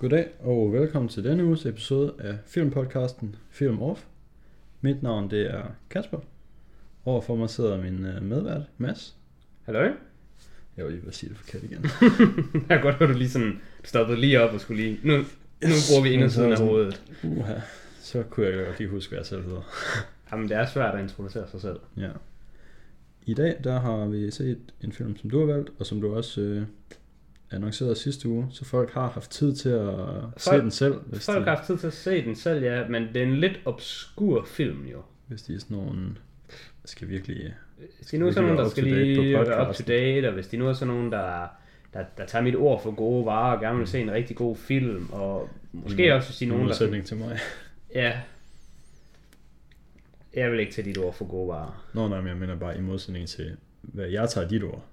Goddag og velkommen til denne uges episode af filmpodcasten Film Off. Mit navn det er Kasper. Overfor mig sidder min øh, medvært, Mads. Hallo? Jeg var lige ved at sige det forkert igen. jeg kan godt høre, du lige sådan stoppede lige op og skulle lige... Nu, nu bruger vi indersiden af hovedet. Uha, så kunne jeg godt lige huske, hvad jeg selv hedder. Jamen, det er svært at introducere sig selv. Ja. I dag der har vi set en film, som du har valgt, og som du også øh, annoncerede sidste uge, så folk har haft tid til at folk, se den selv. Hvis folk de, har haft tid til at se den selv, ja, men det er en lidt obskur film jo. Hvis de er sådan nogle, skal virkelig... Hvis de nu er sådan nogen, der skal lige være up to date, og hvis de nu er sådan nogen, der, der, der tager mit ord for gode varer, og gerne vil se en rigtig god film, og måske mm, også hvis de er nogen, der... til mig. Ja, jeg vil ikke tage dit ord for gode varer. Nå nej, men jeg mener bare i modsætning til, hvad jeg tager dit ord.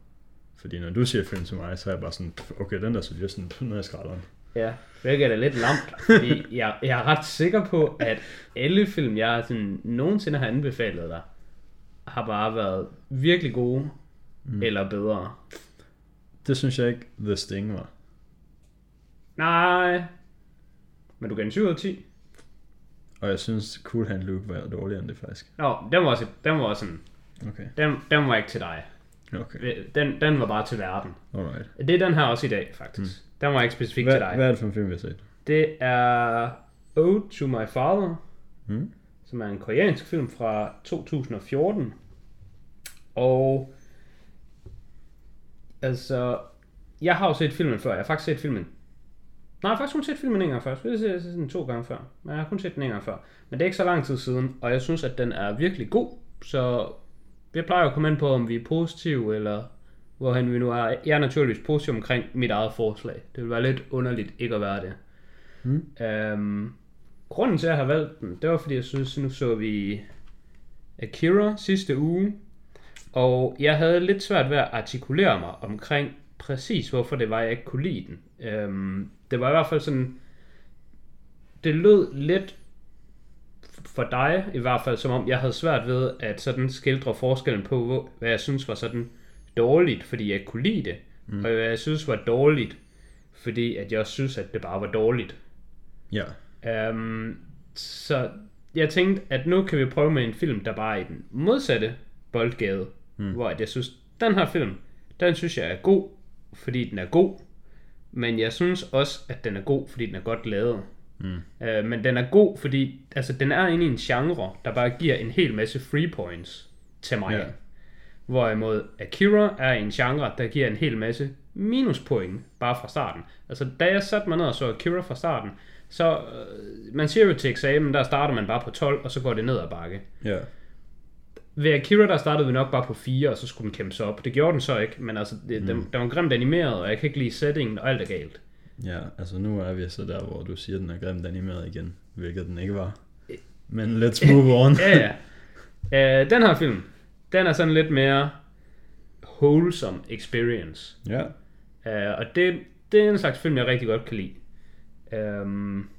Fordi når du siger film til mig, så er jeg bare sådan, okay, den der suggestion, når jeg skralderen. Ja, hvilket er da lidt lamt, fordi jeg, jeg er ret sikker på, at alle film, jeg sådan, nogensinde har anbefalet dig, har bare været virkelig gode, mm. eller bedre. Det synes jeg ikke, The Sting var. Nej, men du gav en 7 ud af 10. Og jeg synes, Cool Hand Luke var dårligere end det faktisk. Nå, den var også, den var sådan, okay. den, den var ikke til dig. Okay. Den, den var bare til verden. Alright. Det er den her også i dag, faktisk. Mm. Den var ikke specifikt hvad, til dig. Hvad er det for en film, vi har set? Det er Ode to My Father, mm. som er en koreansk film fra 2014. Og altså, jeg har jo set filmen før. Jeg har faktisk set filmen. Nej, jeg har faktisk kun set filmen en gang før. Jeg har set den to gange før. Men jeg har kun set den en gang før. Men det er ikke så lang tid siden, og jeg synes, at den er virkelig god. Så jeg plejer at komme ind på, om vi er positive, eller hvorhen vi nu er. Jeg er naturligvis positiv omkring mit eget forslag. Det vil være lidt underligt ikke at være det. Mm. Øhm, grunden til, at jeg har valgt den, det var, fordi jeg synes, nu så vi Akira sidste uge, og jeg havde lidt svært ved at artikulere mig omkring præcis, hvorfor det var, jeg ikke kunne lide den. Øhm, det var i hvert fald sådan, det lød lidt for dig i hvert fald, som om jeg havde svært ved at sådan skildre forskellen på, hvad jeg synes var sådan dårligt, fordi jeg kunne lide det, mm. og hvad jeg synes var dårligt, fordi at jeg synes, at det bare var dårligt. Ja. Um, så jeg tænkte, at nu kan vi prøve med en film, der bare er i den modsatte boldgade, mm. hvor jeg synes, den her film, den synes jeg er god, fordi den er god, men jeg synes også, at den er god, fordi den er godt lavet. Mm. Øh, men den er god, fordi altså, den er inde i en genre, der bare giver en hel masse free points til mig. Yeah. Hvorimod Akira er en genre, der giver en hel masse minuspoint bare fra starten. Altså, da jeg satte mig ned og så Akira fra starten, så øh, man siger jo til eksamen, der starter man bare på 12, og så går det ned ad bakke. Ja. Ved Akira, der startede vi nok bare på 4, og så skulle den kæmpe sig op. Det gjorde den så ikke, men altså, det, mm. den, den var grimt animeret, og jeg kan ikke lide settingen, og alt er galt. Ja, altså nu er vi så der, hvor du siger, at den er grimt animeret igen, hvilket den ikke var. Men let's move on. ja, ja. Uh, den her film, den er sådan lidt mere wholesome experience. Ja. Uh, og det, det er en slags film, jeg rigtig godt kan lide. Um,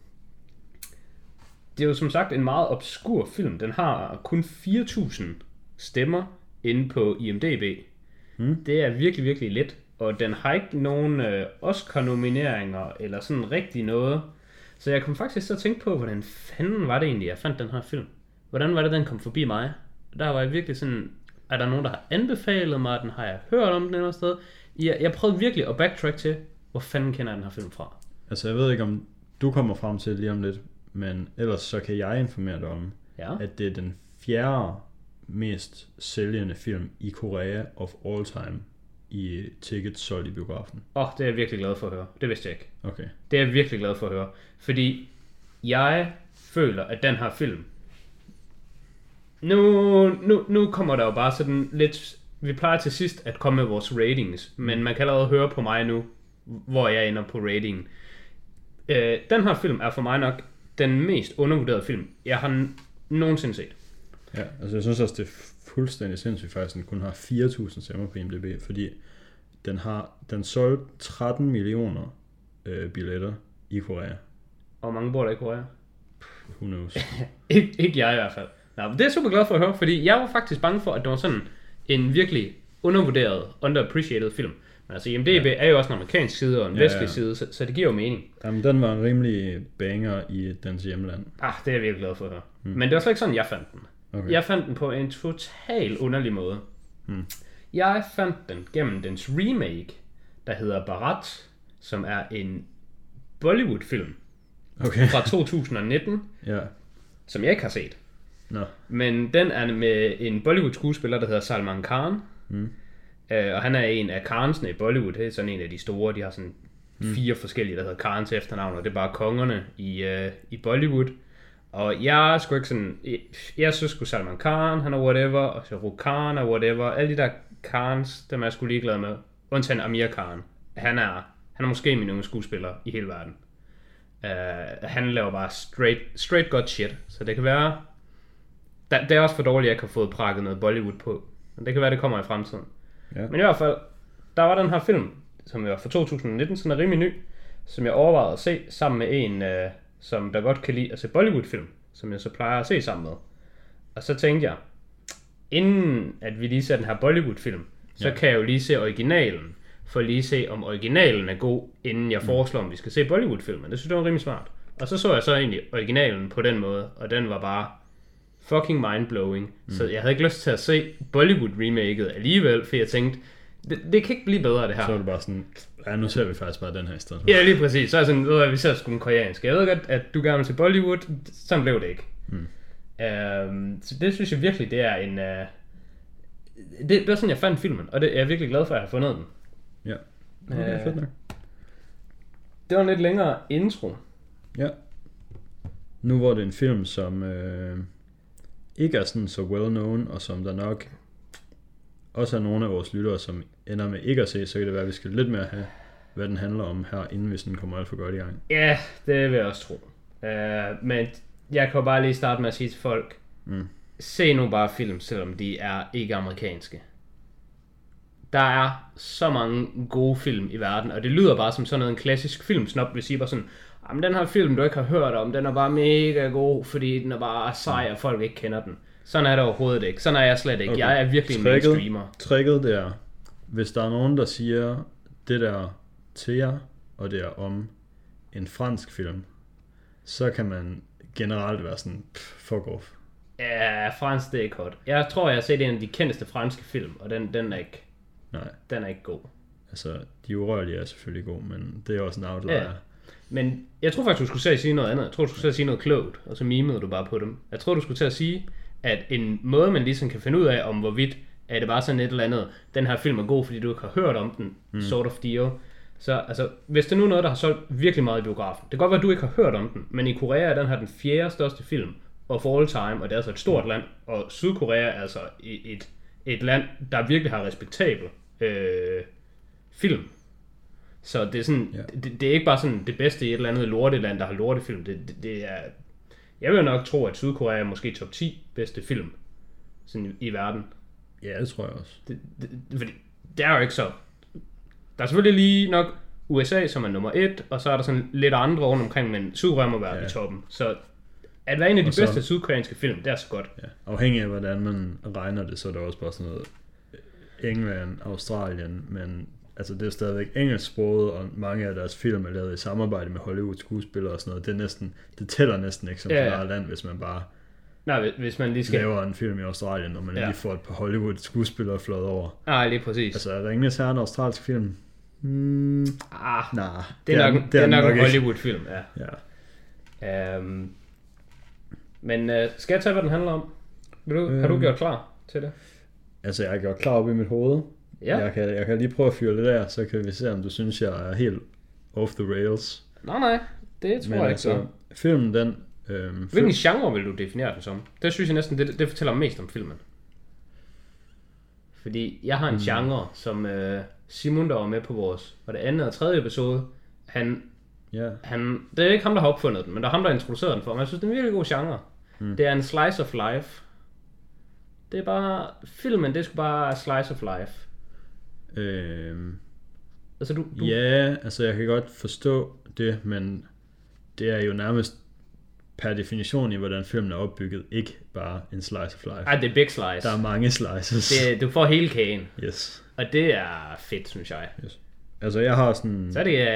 det er jo som sagt en meget obskur film. Den har kun 4.000 stemmer inde på IMDb. Hmm. Det er virkelig, virkelig let og den har ikke nogen øh, Oscar-nomineringer, eller sådan rigtig noget. Så jeg kom faktisk til at tænke på, hvordan fanden var det egentlig, jeg fandt den her film? Hvordan var det, den kom forbi mig? Der var jeg virkelig sådan, er der nogen, der har anbefalet mig den? Har jeg hørt om den eller sted? Jeg, jeg prøvede virkelig at backtrack til, hvor fanden kender jeg den her film fra? Altså jeg ved ikke, om du kommer frem til lige om lidt, men ellers så kan jeg informere dig om, ja. at det er den fjerde mest sælgende film i Korea of all time i tickets solgt i biografen. Åh, oh, det er jeg virkelig glad for at høre. Det vidste jeg ikke. Okay. Det er jeg virkelig glad for at høre. Fordi jeg føler, at den her film... Nu, nu, nu kommer der jo bare sådan lidt... Vi plejer til sidst at komme med vores ratings, men man kan allerede høre på mig nu, hvor jeg ender på ratingen. Øh, den her film er for mig nok den mest undervurderede film, jeg har nogensinde set. Ja, altså jeg synes også, det fuldstændig sindssygt faktisk, den kun har 4.000 stemmer på IMDb, fordi den har den solgt 13 millioner øh, billetter i Korea. Og mange bor der i Korea? Who knows? Ik- ikke jeg i hvert fald. Nå, det er jeg super glad for at høre, fordi jeg var faktisk bange for, at det var sådan en virkelig undervurderet, underappreciated film. Men altså IMDb ja. er jo også en amerikansk side og en ja, vestlig ja. side, så, så det giver jo mening. Jamen, den var en rimelig banger i dens hjemland. Ah, det er jeg virkelig glad for at høre. Mm. Men det var slet ikke sådan, jeg fandt den. Okay. Jeg fandt den på en total underlig måde. Hmm. Jeg fandt den gennem dens remake, der hedder Barat, som er en Bollywood-film Okay. fra 2019, Ja. som jeg ikke har set. Nå. Men den er med en Bollywood-skuespiller, der hedder Salman Khan. Mm. Øh, og han er en af Khansene i Bollywood. Det er sådan en af de store. De har sådan fire forskellige, der hedder Khans efternavn, og det er bare kongerne i, øh, i Bollywood. Og jeg er sgu ikke sådan... Jeg, jeg synes sgu Salman Khan, han er whatever, og Shah Khan er whatever. Alle de der Khans, dem er jeg sgu ligeglad med. Undtagen Amir Khan. Han er, han er måske min unge skuespiller i hele verden. Uh, han laver bare straight, straight godt shit. Så det kan være... Der, det er også for dårligt, at jeg har fået prakket noget Bollywood på. Men det kan være, det kommer i fremtiden. Ja. Men i hvert fald, der var den her film, som var fra 2019, som er rimelig ny, som jeg overvejede at se sammen med en, øh, som der godt kan lide at se Bollywood-film, som jeg så plejer at se sammen med. Og så tænkte jeg, inden at vi lige ser den her Bollywood-film, så Ja. kan jeg jo lige se originalen, for lige se, om originalen er god, inden jeg foreslår, om vi skal se Bollywood-filmen. Det synes jeg var rimelig smart. Og så så jeg så egentlig originalen på den måde, og den var bare fucking mindblowing. Mm. Så jeg havde ikke lyst til at se Bollywood-remaket alligevel, for jeg tænkte, det, det kan ikke blive bedre det her. Så var det bare sådan, ja, nu ser vi faktisk bare den her i stedet. Ja, lige præcis. Så er jeg sådan, ved vi ser sgu en koreansk. Jeg ved godt, at du gerne vil til Bollywood. Sådan blev det ikke. Mm. Øhm, så det synes jeg virkelig, det er en... Øh, det, det var sådan, jeg fandt filmen, og det, jeg er virkelig glad for, at jeg har fundet den. Ja. Okay, Øh. fedt nok. Det var en lidt længere intro. Ja. Nu hvor det er en film, som øh, ikke er sådan så well known, og som der nok også er nogle af vores lyttere, som ender med ikke at se, så kan det være, at vi skal lidt mere have, hvad den handler om her, inden hvis den kommer alt for godt i gang. Ja, det vil jeg også tro. Øh, men jeg kan bare lige starte med at sige til folk, Mm. se nu bare film, selvom de er ikke amerikanske. Der er så mange gode film i verden, og det lyder bare som sådan noget, en klassisk filmsnop vil sige bare sådan, jamen den her film, du ikke har hørt om, den er bare mega god, fordi den er bare sej, og folk ikke kender den. Sådan er det overhovedet ikke. Sådan er jeg slet ikke. Okay. Jeg er virkelig en mainstreamer. Tricket det er, hvis der er nogen, der siger det der til jer, og det er om en fransk film, så kan man generelt være sådan, fuck off. Ja, fransk, det er ikke hot. Jeg tror, jeg har set en af de kendteste franske film, og den, den, er, ikke, Nej, den er ikke god. altså, de urørlige er selvfølgelig gode, men det er også en outlier. Ja. Men jeg tror faktisk, du skulle til at sige noget andet. Jeg tror, du skulle til at sige noget klogt, og så mimede du bare på dem. Jeg tror, du skulle til at sige, at en måde, man ligesom kan finde ud af, om hvorvidt er det bare sådan et eller andet, den her film er god, fordi du ikke har hørt om den, mm. sort of deal. Så altså, hvis det nu er noget, der har solgt virkelig meget i biografen, det kan godt være, at du ikke har hørt om den, men i Korea er den her den fjerde største film of all time, og det er altså et stort land, og Sydkorea er altså et, et, land, der virkelig har respektabel øh, film. Så det er sådan, ja. det, det, er ikke bare sådan det bedste i et eller andet lorteland, der har lortefilm. Det, det, det er, jeg vil nok tro, at Sydkorea er måske top 10 bedste film sådan i, i verden. Ja, det tror jeg også. Det, det, det, fordi det er jo ikke så... Der er selvfølgelig lige nok USA, som er nummer et, og så er der sådan lidt andre rundt omkring, men Sydkorea må være Ja. i toppen. Så at være en af de Og så- bedste sydkoreanske film, det er så godt. Ja. Afhængig af, hvordan man regner det, så er det også bare sådan noget England, Australien, men altså det er stadigvæk engelsksproget, og mange af deres film er lavet i samarbejde med Hollywood skuespillere og sådan noget. Det, er næsten, det tæller næsten ikke som ja. ja. land, hvis man bare Nej, hvis- man lige skal... laver en film i Australien, og man Ja. lige får et par Hollywood skuespillere flået over. Nej, lige præcis. Altså er Ringenes Herre en australsk film? Hmm, ah, nej, det er nok, det er den nok en. Hollywood-film, ja. Ja. Um, men uh, skal jeg tage, hvad den handler om? Vil du, Har du Øhm. gjort klar til det? Altså jeg er gjort klar op i mit hoved. Ja. Jeg, kan, jeg kan lige prøve at fyre lidt af, så kan vi se, om du synes, jeg er helt off the rails. Nej, nej. Det tror Men jeg altså, ikke så. filmen den... Øhm, Hvilken film, genre vil du definere den som? Det synes jeg næsten, det, det fortæller mest om filmen. Fordi jeg har en Mm. genre, som øh, Simon, der var med på vores, var det andet og tredje episode, han, ja, han, det er ikke ham, der har opfundet den, men det er ham, der har introduceret den for mig. Jeg synes, det er en virkelig god genre. Mm. Det er en slice of life. Det er bare, filmen, det er sgu bare slice of life. øhm, Altså, du, du ja, altså jeg kan godt forstå det, men det er jo nærmest per definition i, hvordan filmen er opbygget, ikke bare en slice of life. Ej, det er big slice. Der er mange slices. Det, du får hele kagen. Yes. Og det er fedt, synes jeg. yes. Altså, jeg har sådan... Så er det...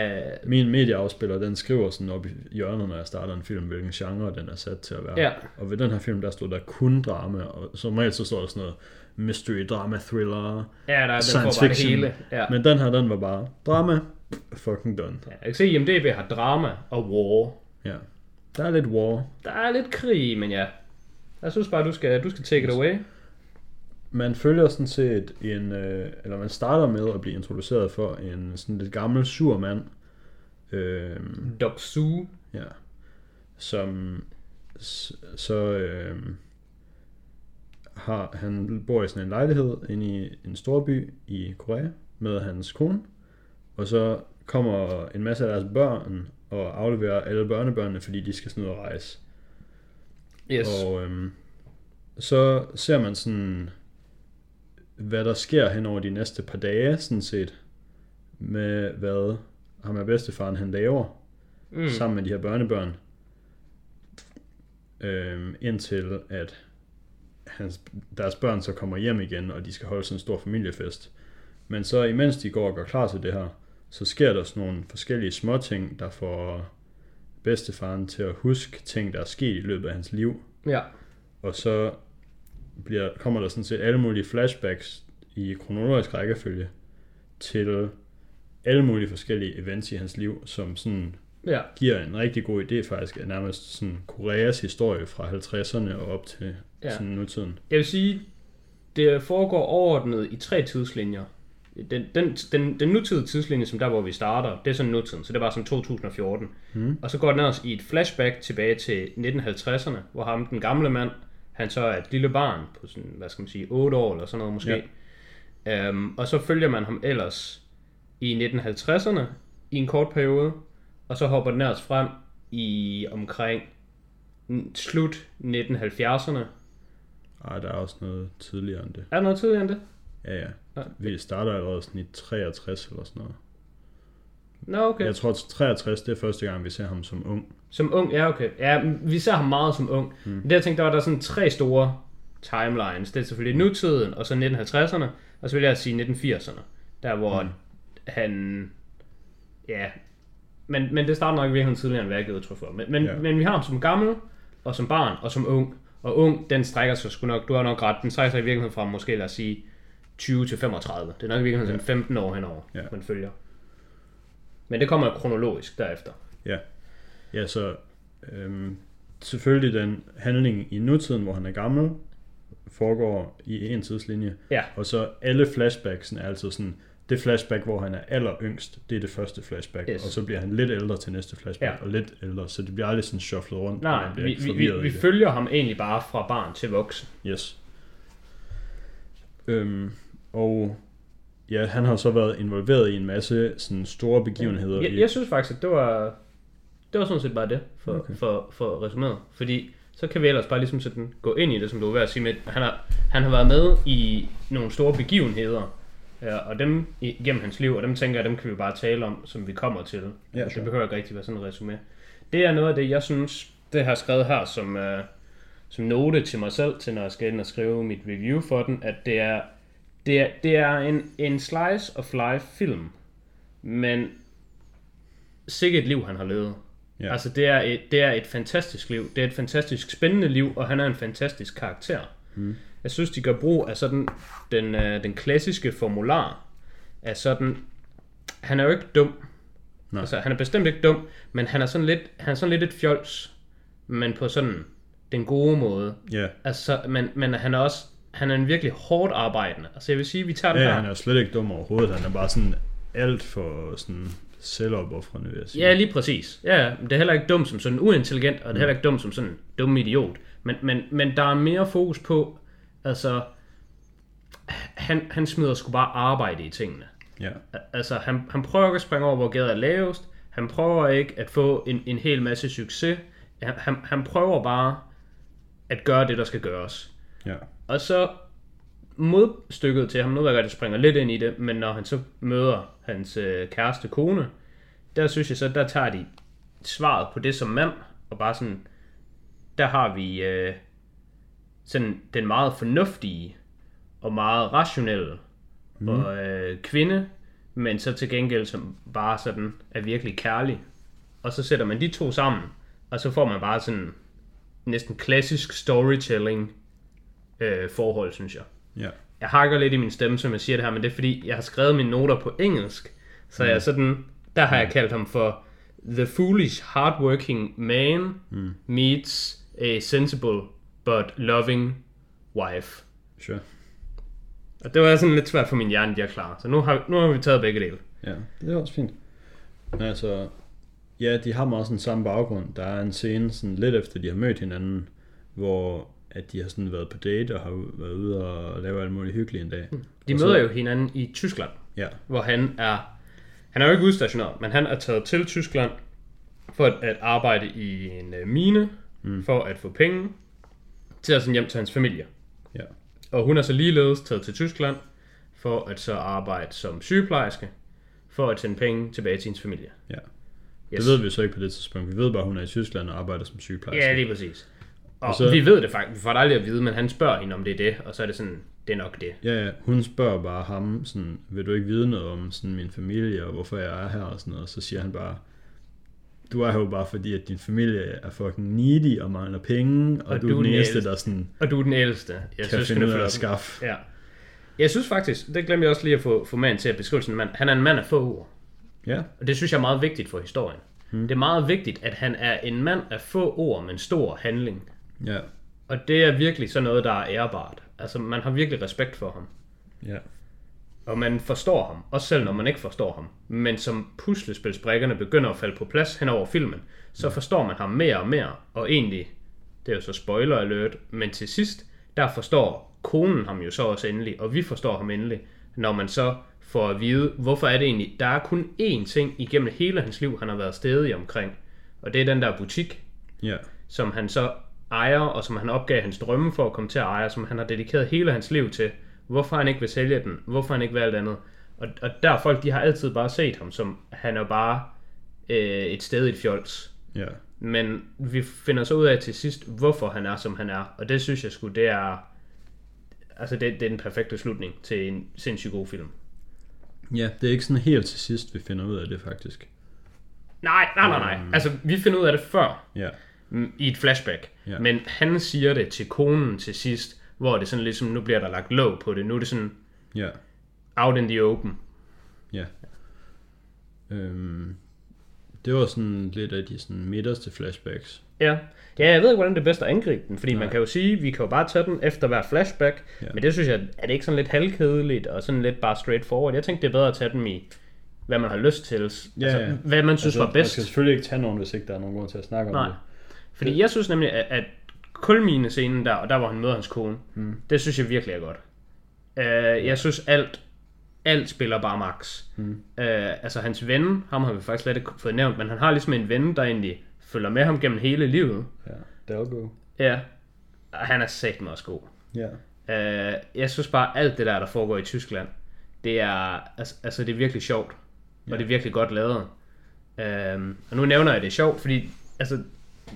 Uh, Min medieafspiller, den skriver sådan op i hjørnet, når jeg starter en film, hvilken genre den er sat til at være. Ja. Og ved den her film, der stod der kun drama, og som regel så står der sådan noget mystery, drama, thriller, ja, der, den science får bare det hele. Ja. Men den her, den var bare drama, fucking done. Ja, jeg kan se, IMDb har drama og war. Ja. Der er lidt war. Der er lidt krig, men ja. Jeg synes bare, du skal, du skal take it away. Man følger sådan set en, øh, eller man starter med at blive introduceret for en sådan lidt gammel sur mand, øh, Doc Su. ja, som så øh, har, han bor i sådan en lejlighed inde i en storby i Korea med hans kone, og så kommer en masse af deres børn og afleverer alle børnebørnene, fordi de skal sådan ud og rejse. Yes. Og øhm, så ser man sådan, hvad der sker hen over de næste par dage, sådan set, med hvad ham og bedstefaren han laver, mm. sammen med de her børnebørn, øhm, indtil at hans, deres børn så kommer hjem igen, og de skal holde sådan en stor familiefest. Men så imens de går og gør klar til det her, så sker der sådan nogle forskellige småting, der får bedstefaren til at huske ting, der er sket i løbet af hans liv. Ja. Og så bliver, kommer der sådan set alle mulige flashbacks i kronologisk rækkefølge til alle mulige forskellige events i hans liv, som sådan Ja. giver en rigtig god idé faktisk af nærmest sådan Koreas historie fra 50'erne og op til ja. sådan nutiden. Jeg vil sige, det foregår overordnet i tre tidslinjer. Den, den, den, den nutidige tidslinje, som der hvor vi starter, det er sådan nutiden, så det var sådan 2014. Mm. Og så går den også i et flashback tilbage til 1950'erne, hvor ham, den gamle mand, han så er et lille barn på sådan, hvad skal man sige, 8 år eller sådan noget måske. Ja. Um, og så følger man ham ellers i 1950'erne i en kort periode, og så hopper den ellers frem i omkring slut 1970'erne. Ej, der er også noget tidligere end det. Er der noget tidligere end det? Ja, ja. Vi starter allerede i 63 eller sådan noget. Nå, okay. Jeg tror, at 63, det er første gang, vi ser ham som ung. Som ung, ja okay. Ja, vi ser ham meget som ung. Mm. Det jeg tænkte, der var der sådan tre store timelines. Det er selvfølgelig nutiden, og så 1950'erne, og så vil jeg sige 1980'erne. Der hvor mm. han... Ja, men, men det starter nok i virkeligheden tidligere, end hvad jeg udtryk for. Men, men, ja. men vi har ham som gammel, og som barn, og som ung. Og ung, den strækker sig sgu nok, du har nok ret, den strækker sig i virkeligheden fra måske, lad os sige, 20 til 35. Det er nok i virkeligheden sådan 15 år henover, Ja. man følger. Men det kommer kronologisk derefter. Ja. Ja, så øhm, selvfølgelig den handling i nutiden, hvor han er gammel, foregår i en tidslinje. Ja. Og så alle flashbacksen er altid sådan, det flashback, hvor han er aller yngst, det er det første flashback. Yes. Og så bliver han lidt ældre til næste flashback, Ja. og lidt ældre, så det bliver aldrig sådan shufflet rundt. Nej, vi, vi, vi, vi følger ham egentlig bare fra barn til voksen. Yes. Øhm, og ja, han har så været involveret i en masse sådan store begivenheder. Jeg, jeg synes faktisk, at det var, det var sådan set bare det for, Okay. for, for resumeret. Fordi så kan vi ellers bare ligesom sådan gå ind i det, som du var ved at sige med, han har, han har været med i nogle store begivenheder, ja, og dem igennem hans liv, og dem tænker jeg, dem kan vi bare tale om, som vi kommer til. Ja, det sure. behøver ikke rigtig være sådan en resume. Det er noget af det, jeg synes, det har skrevet her som, uh, som note til mig selv, til når jeg skal ind og skrive mit review for den, at det er, det er, det er en, en slice of life film, men sikkert et liv, han har levet. Ja. Altså, det er, et, det er et fantastisk liv. Det er et fantastisk spændende liv, og han er en fantastisk karakter. Mm. Jeg synes, de gør brug af sådan den, øh, den klassiske formular. Af sådan, han er jo ikke dum. Nej. Altså, han er bestemt ikke dum, men han er sådan lidt, han er sådan lidt et fjols, men på sådan den gode måde. ja. Altså, men, men han er også, han er en virkelig hårdt arbejdende. Altså, jeg vil sige, vi tager den ja, her. han er slet ikke dum overhovedet. Han er bare sådan alt for sådan selvopoffrende, vil jeg sige. Ja, lige præcis. Ja, det er heller ikke dumt som sådan uintelligent, og det er heller ikke dumt som sådan en dum idiot. Men, men, men der er mere fokus på, altså, han, han smider sgu bare arbejde i tingene. ja. Altså, han, han prøver ikke at springe over, hvor gaden er lavest. Han prøver ikke at få en, en hel masse succes. Han, han, han prøver bare at gøre det, der skal gøres. ja. Og så modstykket til ham, nu ved jeg godt, at jeg springer lidt ind i det, men når han så møder hans øh, kæreste kone, der synes jeg så, der tager de svaret på det som mand, og bare sådan, der har vi øh, sådan den meget fornuftige og meget rationelle mm. og øh, kvinde, men så til gengæld som bare sådan er virkelig kærlig. Og så sætter man de to sammen, og så får man bare sådan næsten klassisk storytelling øh, forhold, synes jeg. Ja. Jeg hakker lidt i min stemme, som jeg siger det her, men det er fordi, jeg har skrevet mine noter på engelsk. Så jeg er sådan, der har jeg kaldt ham for The Foolish Hardworking Man meets a sensible but loving wife. Sure. Og det var sådan lidt svært for min hjerne, de er klar. Så nu har, nu har vi taget begge dele. Ja, det er også fint. Men altså, ja, de har meget sådan samme baggrund. Der er en scene sådan lidt efter, de har mødt hinanden, hvor at de har sådan været på date og har været ude og lave alt muligt hyggeligt en dag. De Og så- møder jo hinanden i Tyskland, Ja, hvor han er... Han er jo ikke udstationeret, men han er taget til Tyskland for at, at arbejde i en øh, mine, mm. for at få penge til at sende hjem til hans familie. ja, Og hun er så ligeledes taget til Tyskland for at så arbejde som sygeplejerske, for at sende penge tilbage til hendes familie. ja. Yes. Det ved vi så ikke på det tidspunkt. Vi ved bare, at hun er i Tyskland og arbejder som sygeplejerske. Ja, lige præcis. Og, Og så, vi ved det faktisk, vi får det aldrig at vide, men han spørger hende, om det er det, og så er det sådan, det er nok det. Ja, ja, hun spørger bare ham, sådan, vil du ikke vide noget om sådan, min familie, og hvorfor jeg er her, og sådan noget. Og så siger han bare, du er her jo bare fordi, at din familie er fucking needy og mangler penge, og, og du, er den eneste, ældste. der sådan, Og du er den ældste. Jeg kan synes, finde ud af at skaffe. Ja. Jeg synes faktisk, det glemte jeg også lige at få, få manden til at beskrive sådan en mand. Han er en mand af få ord. Ja, Og det synes jeg er meget vigtigt for historien. Hmm. Det er meget vigtigt, at han er en mand af få ord, men stor handling. Ja, Og det er virkelig sådan noget, der er ærbart. Altså, man har virkelig respekt for ham. ja, Og man forstår ham, også selv når man ikke forstår ham. Men som puslespilsbrikkerne begynder at falde på plads hen over filmen, så forstår man ham mere og mere. Og egentlig, det er jo så spoiler alert, men til sidst, der forstår konen ham jo så også endelig, og vi forstår ham endelig, når man så får at vide, hvorfor er det egentlig, der er kun én ting igennem hele hans liv, han har været stedig omkring. Og det er den der butik, ja, som han så ejer, og som han opgav hans drømme for at komme til at eje, som han har dedikeret hele hans liv til. Hvorfor han ikke vil sælge den, hvorfor han ikke vil alt andet. Og, og der folk, de har altid bare set ham som, han er bare øh, et sted i et fjols. ja, Men vi finder så ud af til sidst, hvorfor han er, som han er. Og det synes jeg sgu, det er... Altså, det, det er den perfekte slutning til en sindssygt god film. ja, det er ikke sådan helt til sidst, vi finder ud af det faktisk. Nej, nej, nej, nej. Altså, vi finder ud af det før, Ja, i et flashback. Ja. Men han siger det til konen til sidst, hvor det sådan ligesom, nu bliver der lagt låg på det. Nu er det sådan ja, out in the open. ja. Øhm, det var sådan lidt af de sådan midterste flashbacks. Ja. ja, jeg ved ikke, hvordan det er bedst at angribe den, fordi Nej. man kan jo sige, vi kan jo bare tage den efter hver flashback, ja. Ja. men det synes jeg, er det ikke sådan lidt halvkedeligt og sådan lidt bare straightforward. Jeg tænkte, det er bedre at tage dem i, hvad man har lyst til, altså, ja. hvad man synes altså, var Man bedst. skal selvfølgelig ikke tage nogen, hvis ikke der er nogen grund til at snakke om Nej. det. Fordi jeg synes nemlig, at, at kulmine scenen der, og der hvor han møder hans kone, mm. det synes jeg virkelig er godt. Uh, jeg synes alt, alt spiller bare max. Mm. Uh, altså hans ven, ham har vi faktisk slet ikke fået nævnt, men han har ligesom en ven, der egentlig følger med ham gennem hele livet. Ja, Dalgo. Ja, og han er satme også god. Ja. Uh, jeg synes bare, alt det der, der foregår i Tyskland, det er, altså, altså det er virkelig sjovt. Og det er virkelig godt lavet. Uh, og nu nævner jeg det sjovt, fordi altså,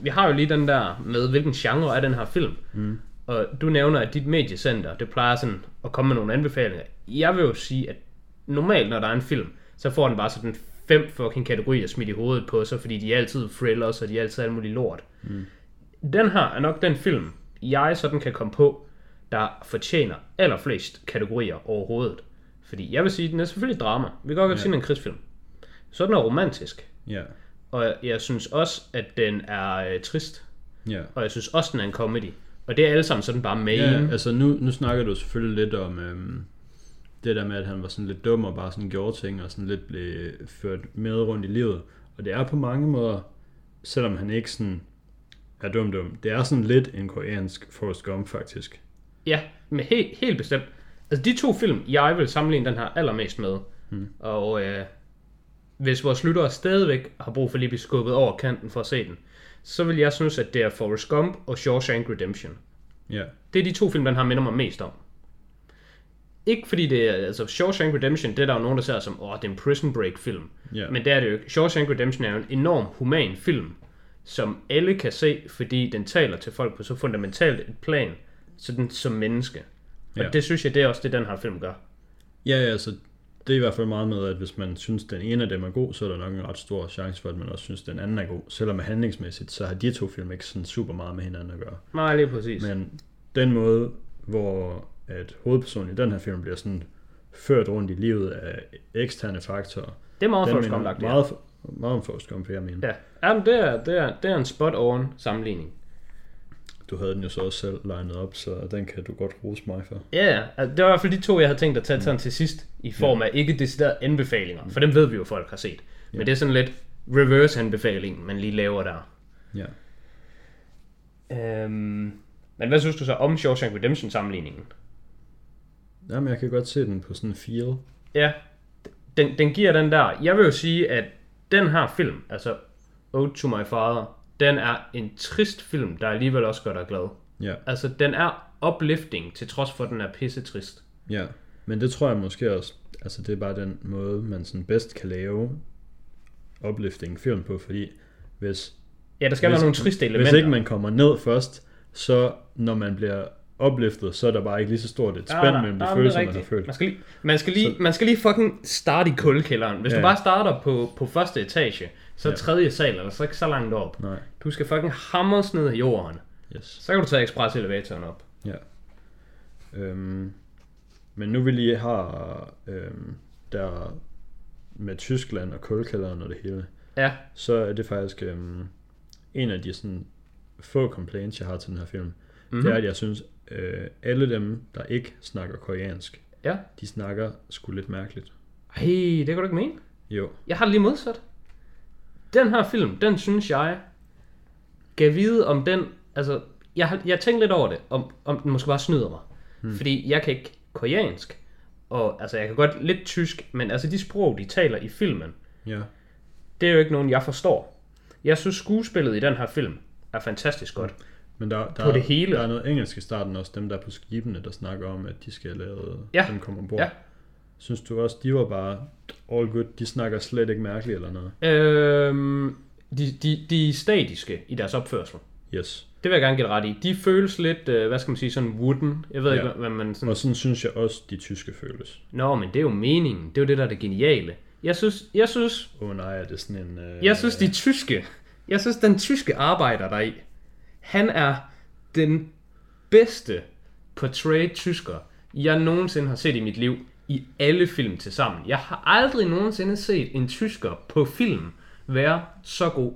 vi har jo lige den der med, hvilken genre er den her film. Mm. Og du nævner, at dit mediecenter, det plejer sådan at komme med nogle anbefalinger. Jeg vil jo sige, at normalt, når der er en film, så får den bare sådan fem fucking kategorier smidt i hovedet på sig, fordi de er altid thrillers, og de er altid alt muligt lort. Mm. Den her er nok den film, jeg sådan kan komme på, der fortjener allerflest kategorier overhovedet. Fordi jeg vil sige, at den er selvfølgelig drama. Vi kan godt ja. sige, at den er en krigsfilm. Så den er romantisk. Ja. Og jeg synes også, at den er øh, trist. Ja. Og jeg synes også, den er en comedy. Og det er alle sammen sådan bare main. Ja, altså nu, nu snakker du selvfølgelig lidt om øhm, det der med, at han var sådan lidt dum og bare sådan gjorde ting og sådan lidt blev ført med rundt i livet. Og det er på mange måder, selvom han ikke sådan er dum dum, det er sådan lidt en koreansk Forrest Gump faktisk. Ja, men helt, helt bestemt. Altså de to film, jeg vil sammenligne den her allermest med. Hmm. Og øh, hvis vores lyttere stadigvæk har brug for lige at blive skubbet over kanten for at se den, så vil jeg synes, at det er Forrest Gump og Shawshank Redemption. Ja, Det er de to film, den har minder mig mest om. Ikke fordi det er, altså Shawshank Redemption, det er der jo nogen, der ser som, åh, det er en prison break film. Ja. Men det er det jo ikke. Shawshank Redemption er jo en enorm human film, som alle kan se, fordi den taler til folk på så fundamentalt et plan, sådan som menneske. Og Ja. det synes jeg, det er også det, den her film gør. ja, ja altså det er i hvert fald meget med, at hvis man synes, den ene af dem er god, så er der nok en ret stor chance for, at man også synes, den anden er god. Selvom handlingsmæssigt, så har de to film ikke sådan super meget med hinanden at gøre. Nej, lige præcis. Men den måde, hvor at hovedpersonen i den her film bliver sådan ført rundt i livet af eksterne faktorer, det er meget Forrest ja. meget, meget Forrest Gump, jeg mene. Ja, Jamen, det, er, det, er, det er en spot-on sammenligning. Du havde den jo så også selv legnet op, så den kan du godt rose mig for. Ja, ja. Altså, det var i hvert fald de to, jeg havde tænkt at tage sådan til sidst, i form af ikke deciderede anbefalinger, for dem ved vi jo, folk har set. Men det er sådan lidt reverse anbefaling, man lige laver der. Ja. Øhm, men hvad synes du så om Shawshank Redemption sammenligningen? Jamen, jeg kan godt se den på sådan en feel. Ja, den, den giver den der. Jeg vil jo sige, at den her film, altså Ode to My Father, den er en trist film, der alligevel også gør dig glad. Ja, Altså, den er uplifting, til trods for, at den er pisse trist. ja. Men det tror jeg måske også, altså det er bare den måde, man sådan bedst kan lave uplifting film på, fordi hvis, Ja, der skal hvis, være nogle triste elementer. hvis ikke man kommer ned først, så når man bliver upliftet, så er der bare ikke lige så stort et spænd mellem de nej, følelser, er man har følt. Man skal lige, man skal lige, man skal lige fucking starte i kuldekælderen. Hvis Ja. du bare starter på, på første etage, så er Ja. tredje sal, eller så ikke så langt op. Nej, Du skal fucking hamres ned i jorden. yes. Så kan du tage express elevatoren op. Ja. Øhm, men nu vi lige har øhm, der med Tyskland og kulkælderen og det hele, Ja, så er det faktisk øhm, en af de sådan få complaints, jeg har til den her film. Mhm. Mm-hmm. Det er, at jeg synes, øh, alle dem, der ikke snakker koreansk, ja. de snakker sgu lidt mærkeligt. Ej, det kan du ikke mene. Jo, Jeg har det lige modsat. Den her film, den synes jeg, gav vide om den, altså, jeg, jeg tænkte lidt over det, om, om den måske bare snyder mig. Hmm. Fordi jeg kan ikke koreansk, og altså, jeg kan godt lidt tysk, men altså, de sprog, de taler i filmen, ja. det er jo ikke nogen, jeg forstår. Jeg synes, skuespillet i den her film er fantastisk godt. Men der, der, På det hele. der er noget engelsk i starten også, dem der er på skibene, der snakker om, at de skal lave, Ja. dem kommer ombord. Ja. Synes du også, de var bare all good, de snakker slet ikke mærkeligt eller noget? Øhm, de, de, de er statiske i deres opførsel. Yes. Det vil jeg gerne give ret i. De føles lidt, øh, hvad skal man sige, sådan wooden. Jeg ved Ja. ikke, hvad man sådan... Og sådan synes jeg også, de tyske føles. Nå, men det er jo meningen. Det er jo det, der er det geniale. Jeg synes, jeg synes, Åh oh, nej, er det sådan en... Øh, jeg synes de tyske, jeg synes den tyske arbejder der i, han er den bedste portrayed tysker, jeg nogensinde har set i mit liv i alle film til sammen. Jeg har aldrig nogensinde set en tysker på film være så god.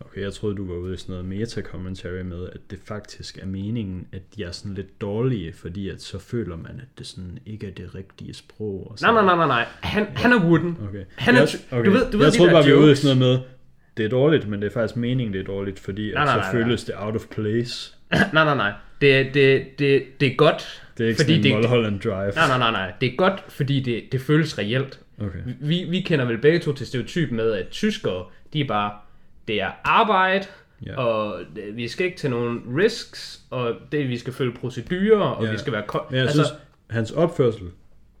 Okay, jeg troede, du var ude i sådan noget meta-commentary med, at det faktisk er meningen, at de er sådan lidt dårlige, fordi at så føler man, at det sådan ikke er det rigtige sprog. Og Nej, sådan. nej, nej, nej, nej. Han, han er wooden. Okay. Han er jeg, okay. du ved- du ved jeg de troede bare, vi var ude i jokes. sådan noget med, det er dårligt, men det er faktisk meningen, det er dårligt, fordi at Nej, nej, så nej, nej. føles det out of place. nej, nej, nej. Det, det, det, det er godt. Det er ikke fordi sådan en det, Mulholland Drive. Nej, nej, nej, nej. Det er godt, fordi det, det føles reelt. Okay. Vi, vi kender vel begge to til stereotyp med, at tyskere, de er bare, det er arbejde, Ja. og vi skal ikke tage nogen risks, og det, vi skal følge procedurer, og Ja. vi skal være... Ko- Men jeg altså, synes, hans opførsel,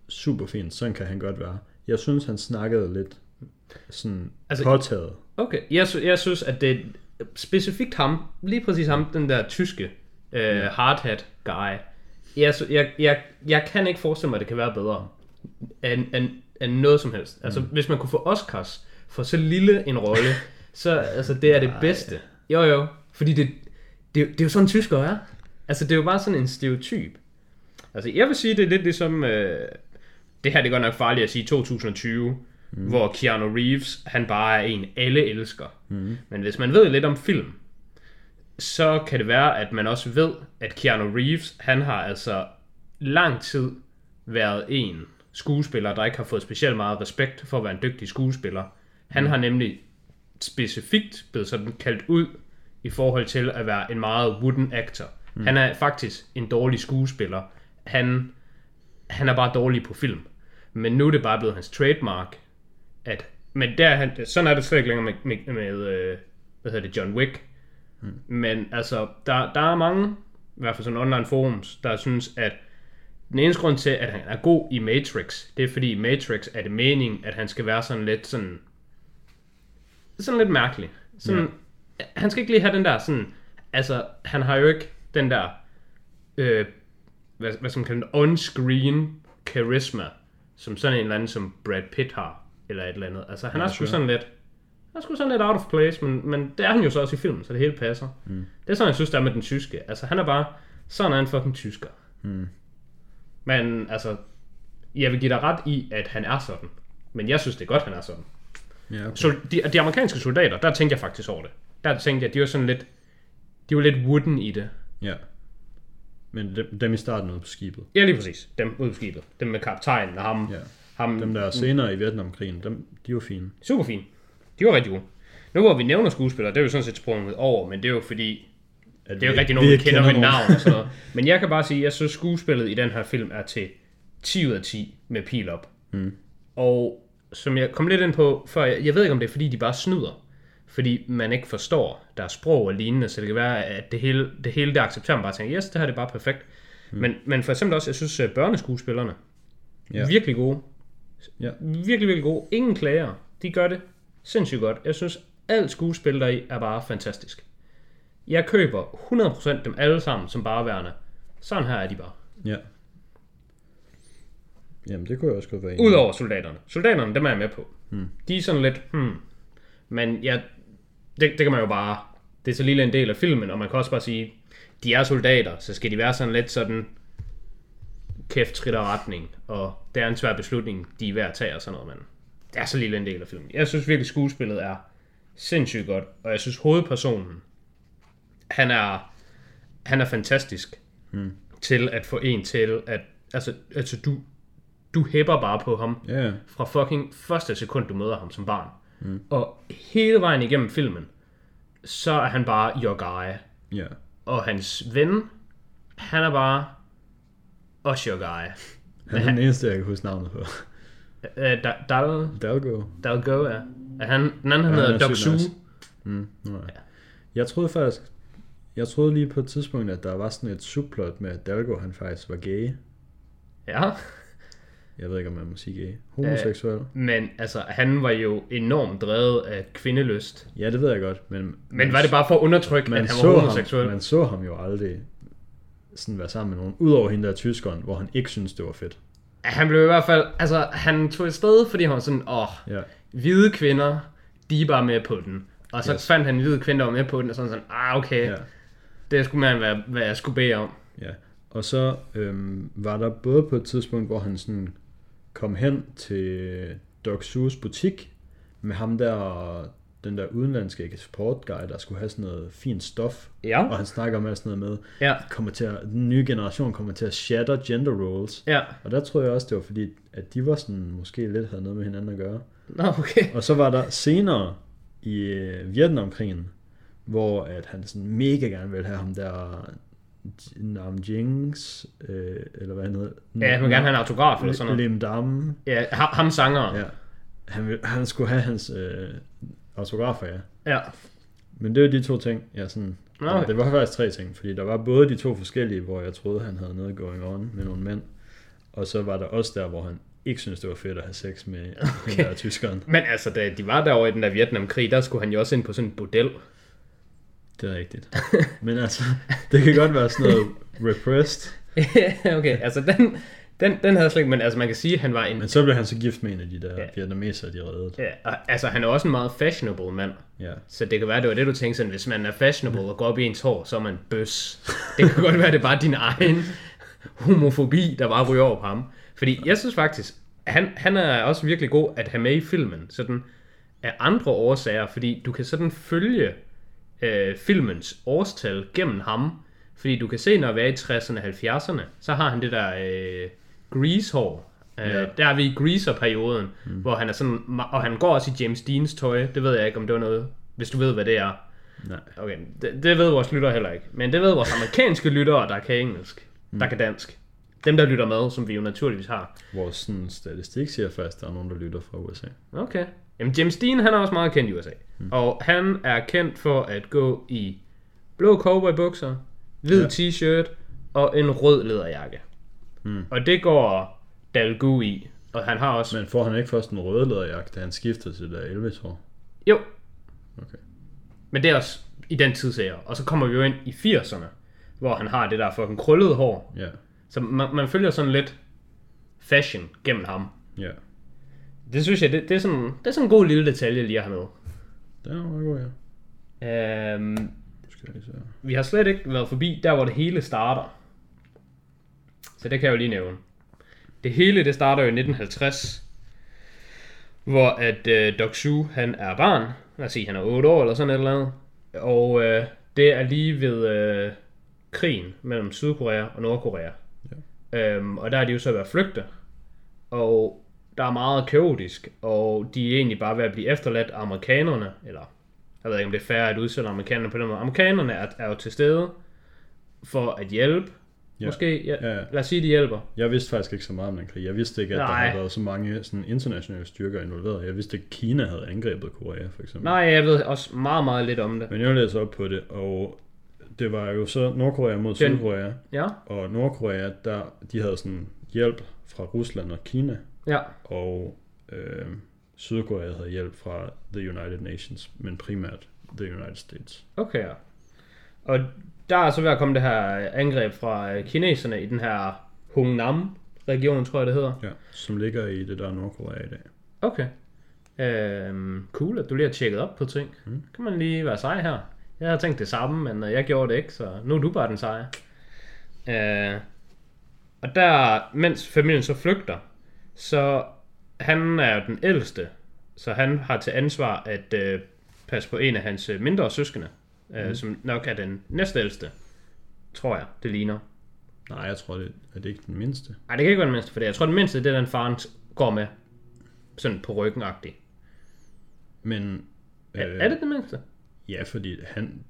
super fint, sådan kan han godt være. Jeg synes, han snakkede lidt sådan altså, påtaget. Okay, jeg, jeg synes, at det er specifikt ham, lige præcis ham, den der tyske øh, hardhat guy. Jeg, jeg, jeg, jeg kan ikke forestille mig, at det kan være bedre end, end, end noget som helst. Altså, Mm. hvis man kunne få Oscars for så lille en rolle, så altså, det er det bedste. Jo, jo, fordi det, det, det er jo sådan, tyskere er. Altså, det er jo bare sådan en stereotyp. Altså, jeg vil sige, det er lidt ligesom... Øh, det her det er godt nok farligt at sige 2020, mm. hvor Keanu Reeves, han bare er en, alle elsker. Mm. Men hvis man ved lidt om film, så kan det være, at man også ved, at Keanu Reeves, han har altså lang tid været en skuespiller, der ikke har fået specielt meget respekt for at være en dygtig skuespiller. Han har nemlig specifikt blevet sådan kaldt ud i forhold til at være en meget wooden actor. Mm. Han er faktisk en dårlig skuespiller. Han, han er bare dårlig på film. Men nu er det bare blevet hans trademark. At, men der, er han, sådan er det slet ikke længere med, med, med øh, hvad hedder det, John Wick. Mm. Men altså, der, der er mange, i hvert fald sådan online forums, der synes, at den eneste grund til, at han er god i Matrix, det er fordi i Matrix er det meningen, at han skal være sådan lidt sådan, sådan lidt mærkelig. Sådan, ja. Han skal ikke lige have den der sådan, altså han har jo ikke den der, øh, hvad, hvad skal man kalde on-screen charisma, som sådan en eller anden, som Brad Pitt har, eller et eller andet. Altså, han Ja, er sgu sådan lidt, han er sgu sådan lidt out of place, men, men det er han jo så også i filmen, så det hele passer. Mm. Det er sådan, jeg synes, der er med den tyske. Altså, han er bare, sådan er en fucking tysker. Mm. Men altså, jeg vil give dig ret i, at han er sådan. Men jeg synes, det er godt, han er sådan. Ja, okay. Så de, de amerikanske soldater, der tænkte jeg faktisk over det. Der tænkte jeg, de var sådan lidt, de var lidt wooden i det. ja. Men dem, dem i starten ude på skibet. Ja, lige præcis. Dem ude på skibet. Dem med kaptajnen og ham. Ja. Ham Dem der er senere i Vietnamkrigen, dem, de var fine. Super fint. De var rigtig gode. Nu hvor vi nævner skuespillere, det er jo sådan set sprunget over, men det er jo fordi, At det er jo rigtig nogen, vi ikke kender ved navn og sådan noget. Men jeg kan bare sige, at jeg synes skuespillet i den her film er til 10 ud af 10 med pil op. Mm. Og som jeg kom lidt ind på før, jeg, jeg ved ikke om det er fordi, de bare snyder. Fordi man ikke forstår deres sprog og lignende, så det kan være, at det hele, det hele det accepterer man bare tænker, yes, det her det er bare perfekt. Mm. Men, men for eksempel også, jeg synes, at børneskuespillerne, ja. virkelig gode. Ja. Virkelig, virkelig gode. Ingen klager. De gør det sindssygt godt. Jeg synes, alt skuespil deri er bare fantastisk. Jeg køber 100% dem alle sammen som bare værende. Sådan her er de bare. Ja. Jamen, det kunne jeg også godt være enig. Udover soldaterne. Soldaterne, dem er jeg med på. Hmm. De er sådan lidt, hmm. Men ja, det, det kan man jo bare... Det er så lille en del af filmen, og man kan også bare sige, de er soldater, så skal de være sådan lidt sådan kæft, skridt og retning, og det er en svær beslutning, de er ved at tage og sådan noget, men det er så lille en del af filmen. Jeg synes virkelig, skuespillet er sindssygt godt, og jeg synes hovedpersonen, han er, han er fantastisk hmm. til at få en til at, altså, altså du, du hæpper bare på ham, ja. fra fucking første sekund, du møder ham som barn. Mm. Og hele vejen igennem filmen, så er han bare your guy. ja. Og hans ven, han er bare your guy. Han er den eneste, jeg kan huske navnet på. Uh, Dal, Dalgo. Dalgo, ja. Er Han, den anden, han Ja, hedder er Doc Su. nice. Mm, nej. Jeg troede faktisk, jeg troede lige på et tidspunkt, at der var sådan et subplot med, at Dalgo han faktisk var gay. Ja, Jeg ved ikke, om man må sige gay. Homoseksuel. men altså, han var jo enormt drevet af kvindelyst. Ja, det ved jeg godt, men... Men var det bare for at undertrykke, man at han var ham, homoseksuel? man så ham jo aldrig sådan være sammen med nogen, udover hende der tyskeren, hvor han ikke synes det var fedt. Han blev i hvert fald, altså, han tog et sted, fordi han var sådan, åh, Ja, hvide kvinder, de er bare med på den. Og så Yes. fandt han en hvid kvinde, der var med på den, og sådan sådan, ah okay, ja, det er sgu mere, hvad, hvad jeg skulle bede om. ja. Og så øhm, var der både på et tidspunkt, hvor han sådan kom hen til Doc Sus butik med ham der, den der udenlandske eksport guy, der skulle have sådan noget fint stof. Ja. Og han snakker om alt sådan noget med, Ja, kommer til at, den nye generation kommer til at shatter gender roles. ja. Og der tror jeg også, det var fordi, at de var sådan, måske lidt havde noget med hinanden at gøre. Nå, okay. Og så var der senere i øh, Vietnamkrigen, hvor at han sådan mega gerne ville have ham der Nam Jings, øh, eller hvad han hedder. Ja, han vil gerne have en autograf eller sådan noget. Lim Dam. Ja, ham, ham sanger. Ja. Han, vil, han skulle have hans øh, autografer, ja. ja. Men det var de to ting, jeg sådan... Okay. okay. Det var faktisk tre ting, fordi der var både de to forskellige, hvor jeg troede, han havde noget going on med nogle mænd, og så var der også der, hvor han ikke synes det var fedt at have sex med okay. den der tyskeren. Men altså, da de var derovre i den der Vietnamkrig, der skulle han jo også ind på sådan en bordel. Det er rigtigt. Men altså, det kan godt være sådan noget repressed. okay, altså den, den, den havde slet ikke, men altså man kan sige, at han var en... Men så blev han så gift med en af de der Ja. vietnamesere, de reddede. Ja, og, altså han er også en meget fashionable mand. Ja. Så det kan være, det var det, du tænkte sådan, hvis man er fashionable og går op i ens hår, så er man bøs. Det kan godt være, det er bare din egen homofobi, der bare ryger over på ham. Fordi jeg synes faktisk, han, han er også virkelig god at have med i filmen, sådan af andre årsager, fordi du kan sådan følge øh, filmens årstal gennem ham, fordi du kan se, når vi er i 60'erne og 70'erne, så har han det der øh, grease-hår. Øh, Ja. Der er vi i greaser-perioden, mm. hvor han er sådan, og han går også i James Deans tøj, det ved jeg ikke, om det var noget, hvis du ved, hvad det er. Nej. Okay, det, det ved vores lyttere heller ikke. Men det ved vores amerikanske lyttere, der kan engelsk. Der kan dansk. Dem, der lytter med, som vi jo naturligvis har. Vores sådan, statistik siger faktisk, at der er nogen, der lytter fra USA. Okay. Jamen, James Dean, han er også meget kendt i USA. Mm. Og han er kendt for at gå i blå cowboybukser, hvid Ja. t-shirt og en rød læderjakke. Mm. Og det går Dalgu i. Og han har også... Men får han ikke først en røde læderjakke, da han skiftede til det der Elvis hår? Jo, Okay. men det er også i den tidsære. Og så kommer vi jo ind i 80'erne, hvor han har det der fucking krøllede hår. Ja. Så man, man følger sådan lidt fashion gennem ham. Ja, Det synes jeg, det, det, er, sådan, det er sådan en god lille detalje lige at have med. det er meget god, ja. Øhm, Skal jeg lige se. vi har slet ikke været forbi der, hvor det hele starter. Så det kan jeg jo lige nævne. Det hele, det starter jo i 1950, hvor at øh, Doc Su, han er barn. Lad os sige, han er 8 år eller sådan et eller andet. Og øh, det er lige ved øh, krigen mellem Sydkorea og Nordkorea. Ja. Øhm, og der er de jo så ved at flygte. Og der er meget kaotisk, og de er egentlig bare ved at blive efterladt af amerikanerne, eller jeg ved ikke, om det er fair at udsætte amerikanerne på den måde. Amerikanerne er, er jo til stede for at hjælpe. Ja. Måske, ja, Ja, lad os sige, de hjælper. Jeg vidste faktisk ikke så meget om den krig. Jeg vidste ikke, at Nej. der havde været så mange sådan, internationale styrker involveret. Jeg vidste ikke, at Kina havde angrebet Korea, for eksempel. Nej, jeg ved også meget, meget lidt om det. Men jeg læser op på det, og det var jo så Nordkorea mod Den- Sydkorea. Ja, Og Nordkorea, der, de havde sådan hjælp fra Rusland og Kina, ja, og øh, Sydkorea havde hjælp fra The United Nations, men primært The United States. okay. Ja. Og der er så ved at komme det her angreb fra øh, kineserne i den her Hungnam-region, tror jeg det hedder. Ja, som ligger i det der Nordkorea i dag. Okay. Øhm, cool, at du lige har tjekket op på ting. Mm. Kan man lige være sej her. Jeg havde tænkt det samme, men øh, jeg gjorde det ikke, så nu er du bare den seje. Øh, og der, mens familien så flygter, så han er jo den ældste, så han har til ansvar at øh, passe på en af hans øh, mindre søskende, øh, mm. som nok er den næstældste, tror jeg, det ligner. Nej, jeg tror, det er det ikke den mindste. Nej, det kan ikke være den mindste, for det. Jeg tror, den mindste, det er den faren går med. Sådan på ryggen-agtig. Men Er, er det den mindste? Ja, fordi han,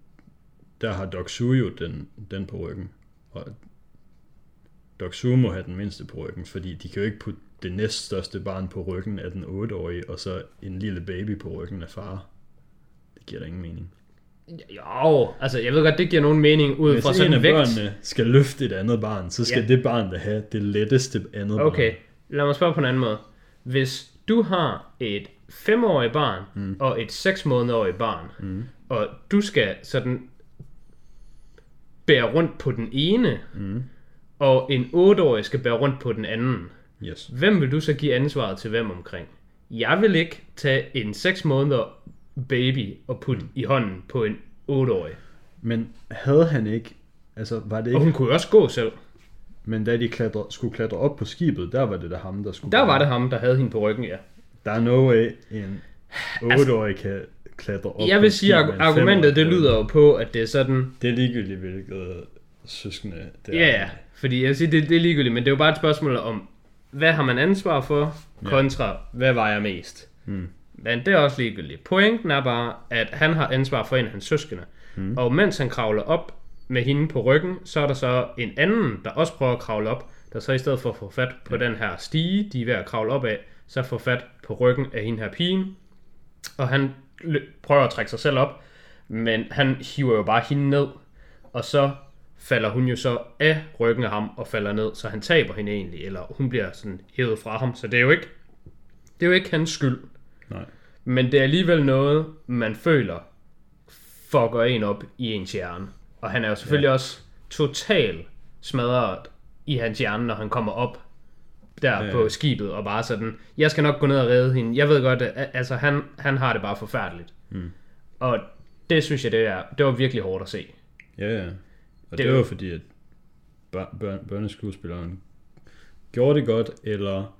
der har Doc Su jo den, den på ryggen, og Doc Su må have den mindste på ryggen, fordi de kan jo ikke putte det næststørste barn på ryggen af den 8-årige, og så en lille baby på ryggen af far. Det giver da ingen mening. Jo, altså jeg ved godt, det giver nogen mening ud Hvis fra en sådan af en vægt. børnene skal løfte et andet barn, så skal Ja. det barn da have det letteste andet Okay, barn. lad mig spørge på en anden måde. Hvis du har et 5-årigt barn mm. og et 6 månederigt barn, mm. og du skal sådan bære rundt på den ene, mm. og en 8-årig skal bære rundt på den anden, Yes. hvem vil du så give ansvaret til hvem omkring? Jeg vil ikke tage en 6 måneder baby og putte mm. i hånden på en 8-årig. Men havde han ikke, altså var det Og ikke, hun kunne også gå selv. men da de klatre, skulle klatre op på skibet, der var det da ham, der skulle Der var det ham, der havde hende på ryggen, ja. Der er no way, en 8-årig kan klatre op Altså, Jeg vil sige, at en argumentet det 5-årig. lyder jo på, at det er sådan, Det er ligegyldigt, hvilket søskende det ja ja, fordi jeg vil sige, det, det er ligegyldigt, men det er jo bare et spørgsmål om, hvad har man ansvar for, kontra hvad vejer mest. Mm. Men det er også ligegyldigt. Pointen er bare, at han har ansvar for en af hans søskende. Mm. Og mens han kravler op med hende på ryggen, så er der så en anden, der også prøver at kravle op, der så i stedet for at få fat på den her stige, de er ved at kravle op af, så får fat på ryggen af hende her pigen. Og han prøver at trække sig selv op, men han hiver jo bare hende ned, og så falder hun jo så af ryggen af ham og falder ned, så han taber hende egentlig, eller hun bliver sådan hævet fra ham, så det er jo ikke, det er jo ikke hans skyld. Nej. Men det er alligevel noget, man føler fucker en op i ens hjerne. Og han er jo selvfølgelig ja. også totalt smadret i hans hjerne, når han kommer op der Ja, på skibet, og bare sådan, jeg skal nok gå ned og redde hende. Jeg ved godt, at altså, han, han har det bare forfærdeligt. Mm. Og det synes jeg, det, er, det var virkelig hårdt at se. Ja, ja. Og det, Det er var jo- fordi, at bør- børn, børneskuespilleren gjorde det godt, eller,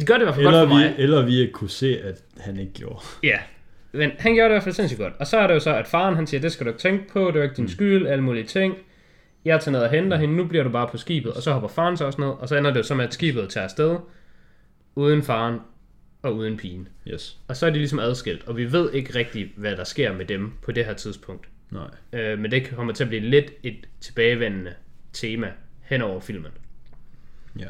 Det gør det i hvert fald eller, godt for mig. vi, eller vi ikke kunne se, at han ikke gjorde. Ja, men han gjorde det i hvert fald sindssygt godt. Og så er det jo så, at faren han siger, det skal du ikke tænke på, det er ikke din skyld, alle mulige ting. Jeg tager ned og henter hende, nu bliver du bare på skibet. Og så hopper faren så også ned, og så ender det jo så med, at skibet tager afsted, uden faren og uden pigen. Yes. Og så er de ligesom adskilt, og vi ved ikke rigtigt, hvad der sker med dem på det her tidspunkt. Nej. Øh, men det kommer til at blive lidt et tilbagevendende tema hen over filmen. Ja.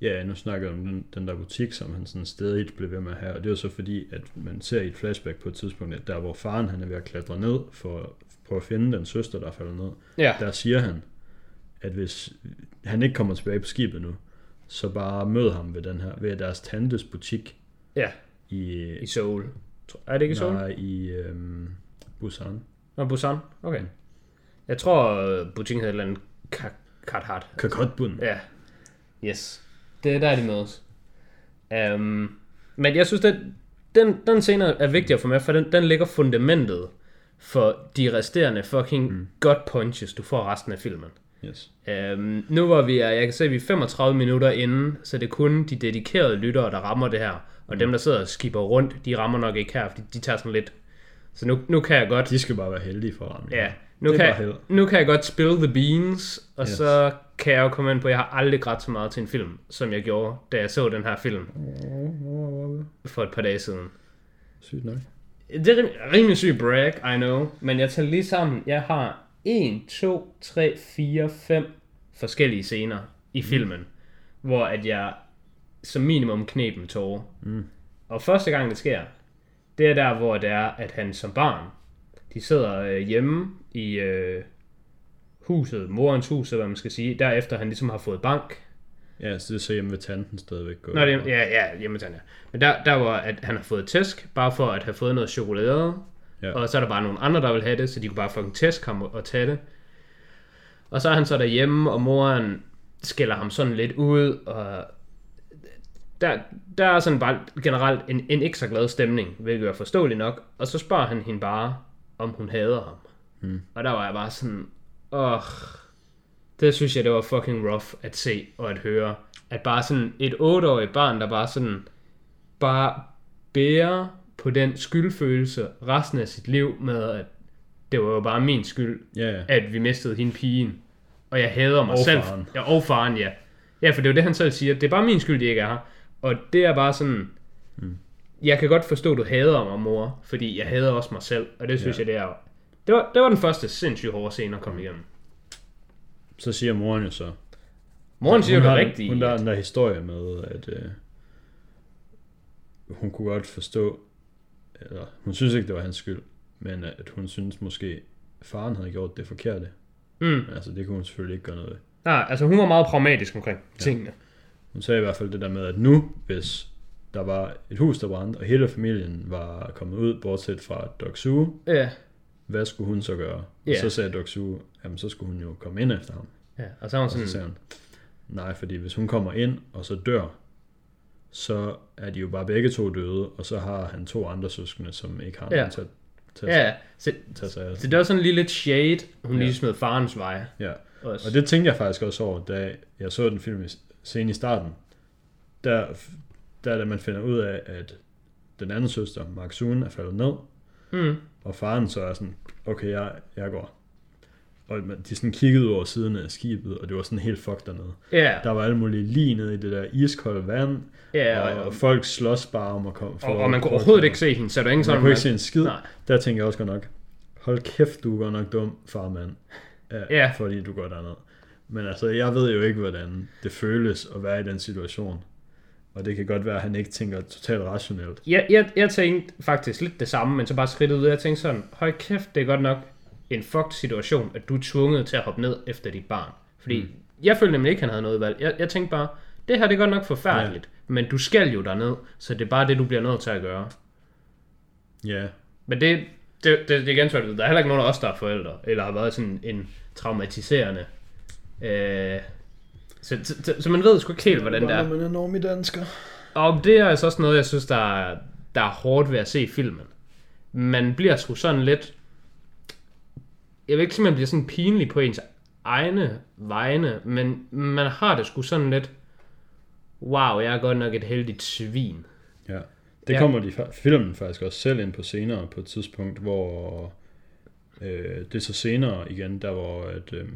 Ja, nu snakker jeg om den, den der butik, som han sådan stadig blev ved med at have, og det er jo så fordi, at man ser i et flashback på et tidspunkt, at der hvor faren han er ved at klatre ned for at prøve at finde den søster, der er faldet ned, Ja, der siger han, at hvis han ikke kommer tilbage på skibet nu, så bare mød ham ved den her, ved deres tantes butik ja, i, i Seoul. Er det ikke i Seoul? nej, i øhm, Busan. Nå, Busan? Okay. Jeg tror, butikken hedder et eller andet Ka- Karthat. Kakotbun. Ja. Yes. Det er der, de mødes. Um, men jeg synes, den, den, den scene er vigtig at få med, for den, den lægger fundamentet for de resterende fucking mm. godt punches, du får resten af filmen. Yes. Um, nu var vi, jeg kan se, at vi er 35 minutter inde, så det er kun de dedikerede lyttere, der rammer det her. Og mm. dem, der sidder og skipper rundt, de rammer nok ikke her, fordi de tager sådan lidt... Så nu, nu kan jeg godt... De skal bare være heldige for at ramme. Ja, nu Det er kan, nu kan jeg godt spill the beans, og yes. så kan jeg jo komme ind på, jeg har aldrig grædt så meget til en film, som jeg gjorde, da jeg så den her film for et par dage siden. Sygt nok. Det er rim- rimelig syg brag, I know, men jeg tager lige sammen. Jeg har 1, 2, 3, 4, 5 forskellige scener i filmen, hvor at jeg som minimum knep med tårer. Mm. Og første gang det sker, det er der, hvor det er, at han som barn, de sidder øh, hjemme i øh, huset, morens hus, eller hvad man skal sige, derefter han ligesom har fået bank. Ja, så det er så hjemme ved tanten stadigvæk. Går Nå, det, ja, ja, hjemme ja. Men der, der var, at han har fået tæsk, bare for at have fået noget chokolade, Ja. og så er der bare nogle andre, der vil have det, så de kunne bare fucking tæsk ham og, og tage det. Og så er han så derhjemme, og moren skælder ham sådan lidt ud, og der, der er sådan bare generelt en, en ikke så glad stemning, hvilket er forståeligt nok. Og så spørger han hende bare, om hun hader ham. Mm. Og der var jeg bare sådan, åh, det synes jeg, det var fucking rough at se og at høre. At bare sådan et otteårigt barn, der bare sådan, bare bærer på den skyldfølelse resten af sit liv med, at det var jo bare min skyld, ja. at vi mistede hende pigen. Og jeg hader mig Og selv. faren. Ja, og faren, ja. Ja, for det er jo det, han selv siger. Det er bare min skyld, de ikke er her. Og det er bare sådan... Mm. Jeg kan godt forstå, at du hader mig, mor. Fordi jeg hader også mig selv. Og det synes ja. jeg, det er... Det var, det var den første sindssygt hårde scene at komme igennem. Så siger moren jo så. Moren siger jo det har, rigtige. Hun har den der historie med, at øh, hun kunne godt forstå, eller hun synes ikke, det var hans skyld, men at hun synes måske, faren havde gjort det forkerte. Mm. Altså, det kunne hun selvfølgelig ikke gøre noget ved. Nej, altså hun var meget pragmatisk omkring tingene. Hun sagde i hvert fald det der med, at nu, hvis der var et hus, der brændte, og hele familien var kommet ud, bortset fra Dok Su, Ja. Hvad skulle hun så gøre? Ja. Og så sagde Dok Su, jamen så skulle hun jo komme ind efter ham. ja. Og så var hun så sådan... sagde hun, nej, fordi hvis hun kommer ind, og så dør, så er de jo bare begge to døde, og så har han to andre søskende, som ikke har Ja. nogen til, at- at Ja, så, tage sig af. så det var sådan lige lidt shade, hun Ja. lige smed farens vej. Ja. Også. Og det tænkte jeg faktisk også over, da jeg så den film scene i starten. Der, der er det, man finder ud af, at den anden søster, Soon, er faldet ned, Mm. Og faren så er sådan, okay, jeg, jeg går. Og man- de sådan kiggede over siden af skibet, og det var sådan helt fucked dernede. Ja, Der var alle mulige lige nede i det der iskolde vand, ja, og, og, og folk slås bare om at komme. og, og man kunne overhovedet ikke se hende, så der ingen Man sådan... kunne ikke se en skid. Nej. Der tænker jeg også godt nok, hold kæft, du er godt nok dum, farmand. Ja, Ja. Fordi du går derned. Men altså, jeg ved jo ikke, hvordan det føles at være i den situation. Og det kan godt være, at han ikke tænker totalt rationelt. Jeg, jeg, jeg tænkte faktisk lidt det samme, men så bare skridtet ud. Jeg tænkte sådan, høj kæft, det er godt nok en fucked situation, at du er tvunget til at hoppe ned efter dit barn. Fordi mm. jeg følte nemlig ikke, han havde noget valg. Jeg, jeg tænkte bare, det her det er godt nok forfærdeligt, ja. men du skal jo derned, så det er bare det, du bliver nødt til at gøre. Ja, Men det, det, det, det er igen svært at. Der er heller ikke nogen af os, der er forældre, eller har været sådan en traumatiserende... Øh, så, så, så, så man ved sgu ikke helt, hvordan det er. man er normig dansker. Og det er altså også noget, jeg synes, der er, der er hårdt ved at se filmen. Man bliver sgu sådan lidt... Jeg vil ikke sige, man bliver sådan pinlig på ens egne vegne, men man har det sgu sådan lidt... Wow, jeg er godt nok et heldigt svin. Ja. Det Ja. kommer de filmen faktisk også selv ind på senere, på et tidspunkt, hvor øh, det er så senere igen, der hvor at, øh,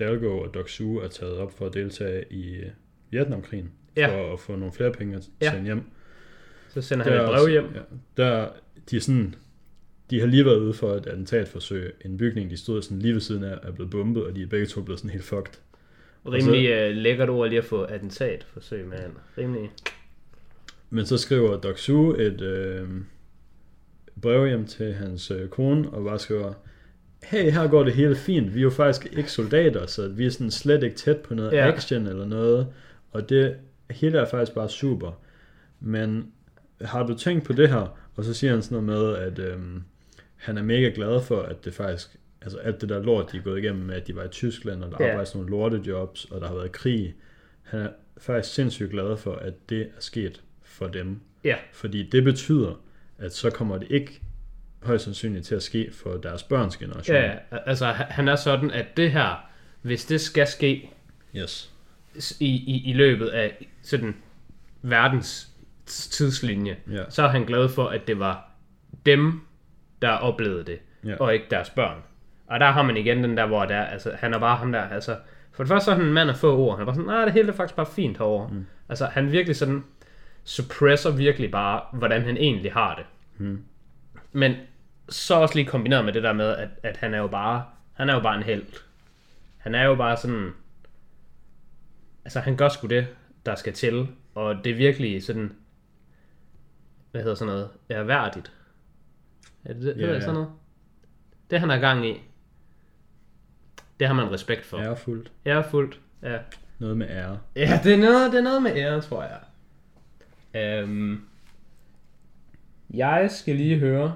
Dalgo og Doc Su er taget op for at deltage i øh, Vietnamkrigen, Ja. for at få nogle flere penge at Ja. sende hjem. Så sender han Der et er brev hjem. Ja, der, de er sådan, de har lige været ude for et attentatforsøg. En bygning, de stod sådan lige ved siden af, er blevet bombet, og de er begge to blevet sådan helt fucked. Rimelig uh, lækkert ord lige at få attentat forsøg med han. Rimelig. Men så skriver Doc Su et øh, brev hjem til hans øh, kone, og bare skriver, hey, her går det hele fint. Vi er jo faktisk ikke soldater, så vi er sådan slet ikke tæt på noget Ja. action eller noget. Og det hele er faktisk bare super. Men har du tænkt på det her? Og så siger han sådan noget med, at øhm, han er mega glad for, at det faktisk, altså alt det der lort, de er gået igennem med, at de var i Tyskland, og der Ja. sådan nogle lortejobs, og der har været krig. Han er faktisk sindssygt glade for, at det er sket for dem. Ja. Fordi det betyder, at så kommer det ikke højst sandsynligt til at ske for deres børns generation. Ja, ja, altså han han er sådan, at det her, hvis det skal ske Yes. i, i, i løbet af sådan verdens tidslinje, Ja. så er han glad for, at det var dem, der oplevede det, Ja. og ikke deres børn. Og der har man igen den der, hvor der, altså, han er bare ham der, altså, for det første så er han en mand af få ord. Han er bare sådan, nej, det hele er faktisk bare fint herovre. Mm. Altså, han virkelig sådan, suppresser virkelig bare, hvordan han egentlig har det. Mm. Men så også lige kombineret med det der med, at, at han er jo bare, han er jo bare en held. Han er jo bare sådan, altså han gør sgu det, der skal til, og det er virkelig sådan, hvad hedder sådan noget, erhverdigt. Er det, det yeah, ja. sådan noget? Det han er gang i, det har man respekt for. Ærefuldt. Ærefuldt, ja. Noget med ære. Ja, det er noget, det er noget med ære, tror jeg. Øhm, jeg skal lige høre,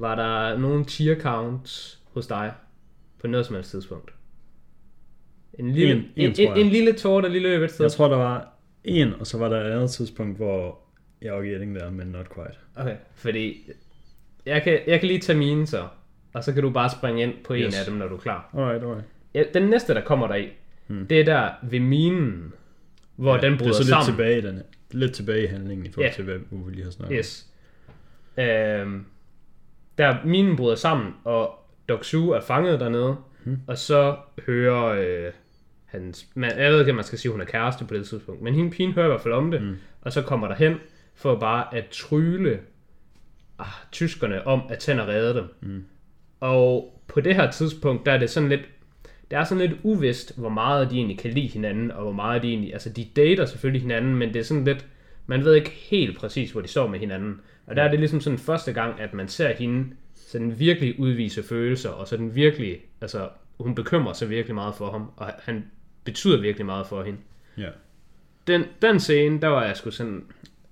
var der nogen tier counts hos dig på noget som helst tidspunkt? En lille, En- en, en, en, en, lille tår, der lige løb et sted. Jeg tror, der var en, og så var der et andet tidspunkt, hvor jeg var gætning der, men not quite. Okay, fordi jeg kan, jeg kan lige tage mine så, og så kan du bare springe ind på en Yes. af dem, når du er klar. Alright, alright. Ja, den næste, der kommer der i, hmm. det er der ved minen, hvor ja, den det bryder er så lidt sammen. tilbage, i den, lidt tilbage i handlingen i forhold Ja. til, hvad vi lige har snakket Yes. Øhm, der minen bryder sammen, og Doksu er fanget dernede, hmm. og så hører øh, hans... Man, jeg ved ikke, om man skal sige, at hun er kæreste på det tidspunkt, men hende pigen hører i hvert fald om det, hmm. og så kommer der hen for bare at trylle ah, tyskerne om, at Tænder redde dem. Hmm. Og på det her tidspunkt, der er det sådan lidt... Det er sådan lidt uvist, hvor meget de egentlig kan lide hinanden, og hvor meget de egentlig... Altså, de dater selvfølgelig hinanden, men det er sådan lidt... Man ved ikke helt præcis, hvor de står med hinanden. Og der er det ligesom sådan første gang, at man ser hende sådan virkelig udvise følelser, og sådan virkelig... Altså, hun bekymrer sig virkelig meget for ham, og han betyder virkelig meget for hende. Ja. Den, den scene, der var jeg sgu sådan...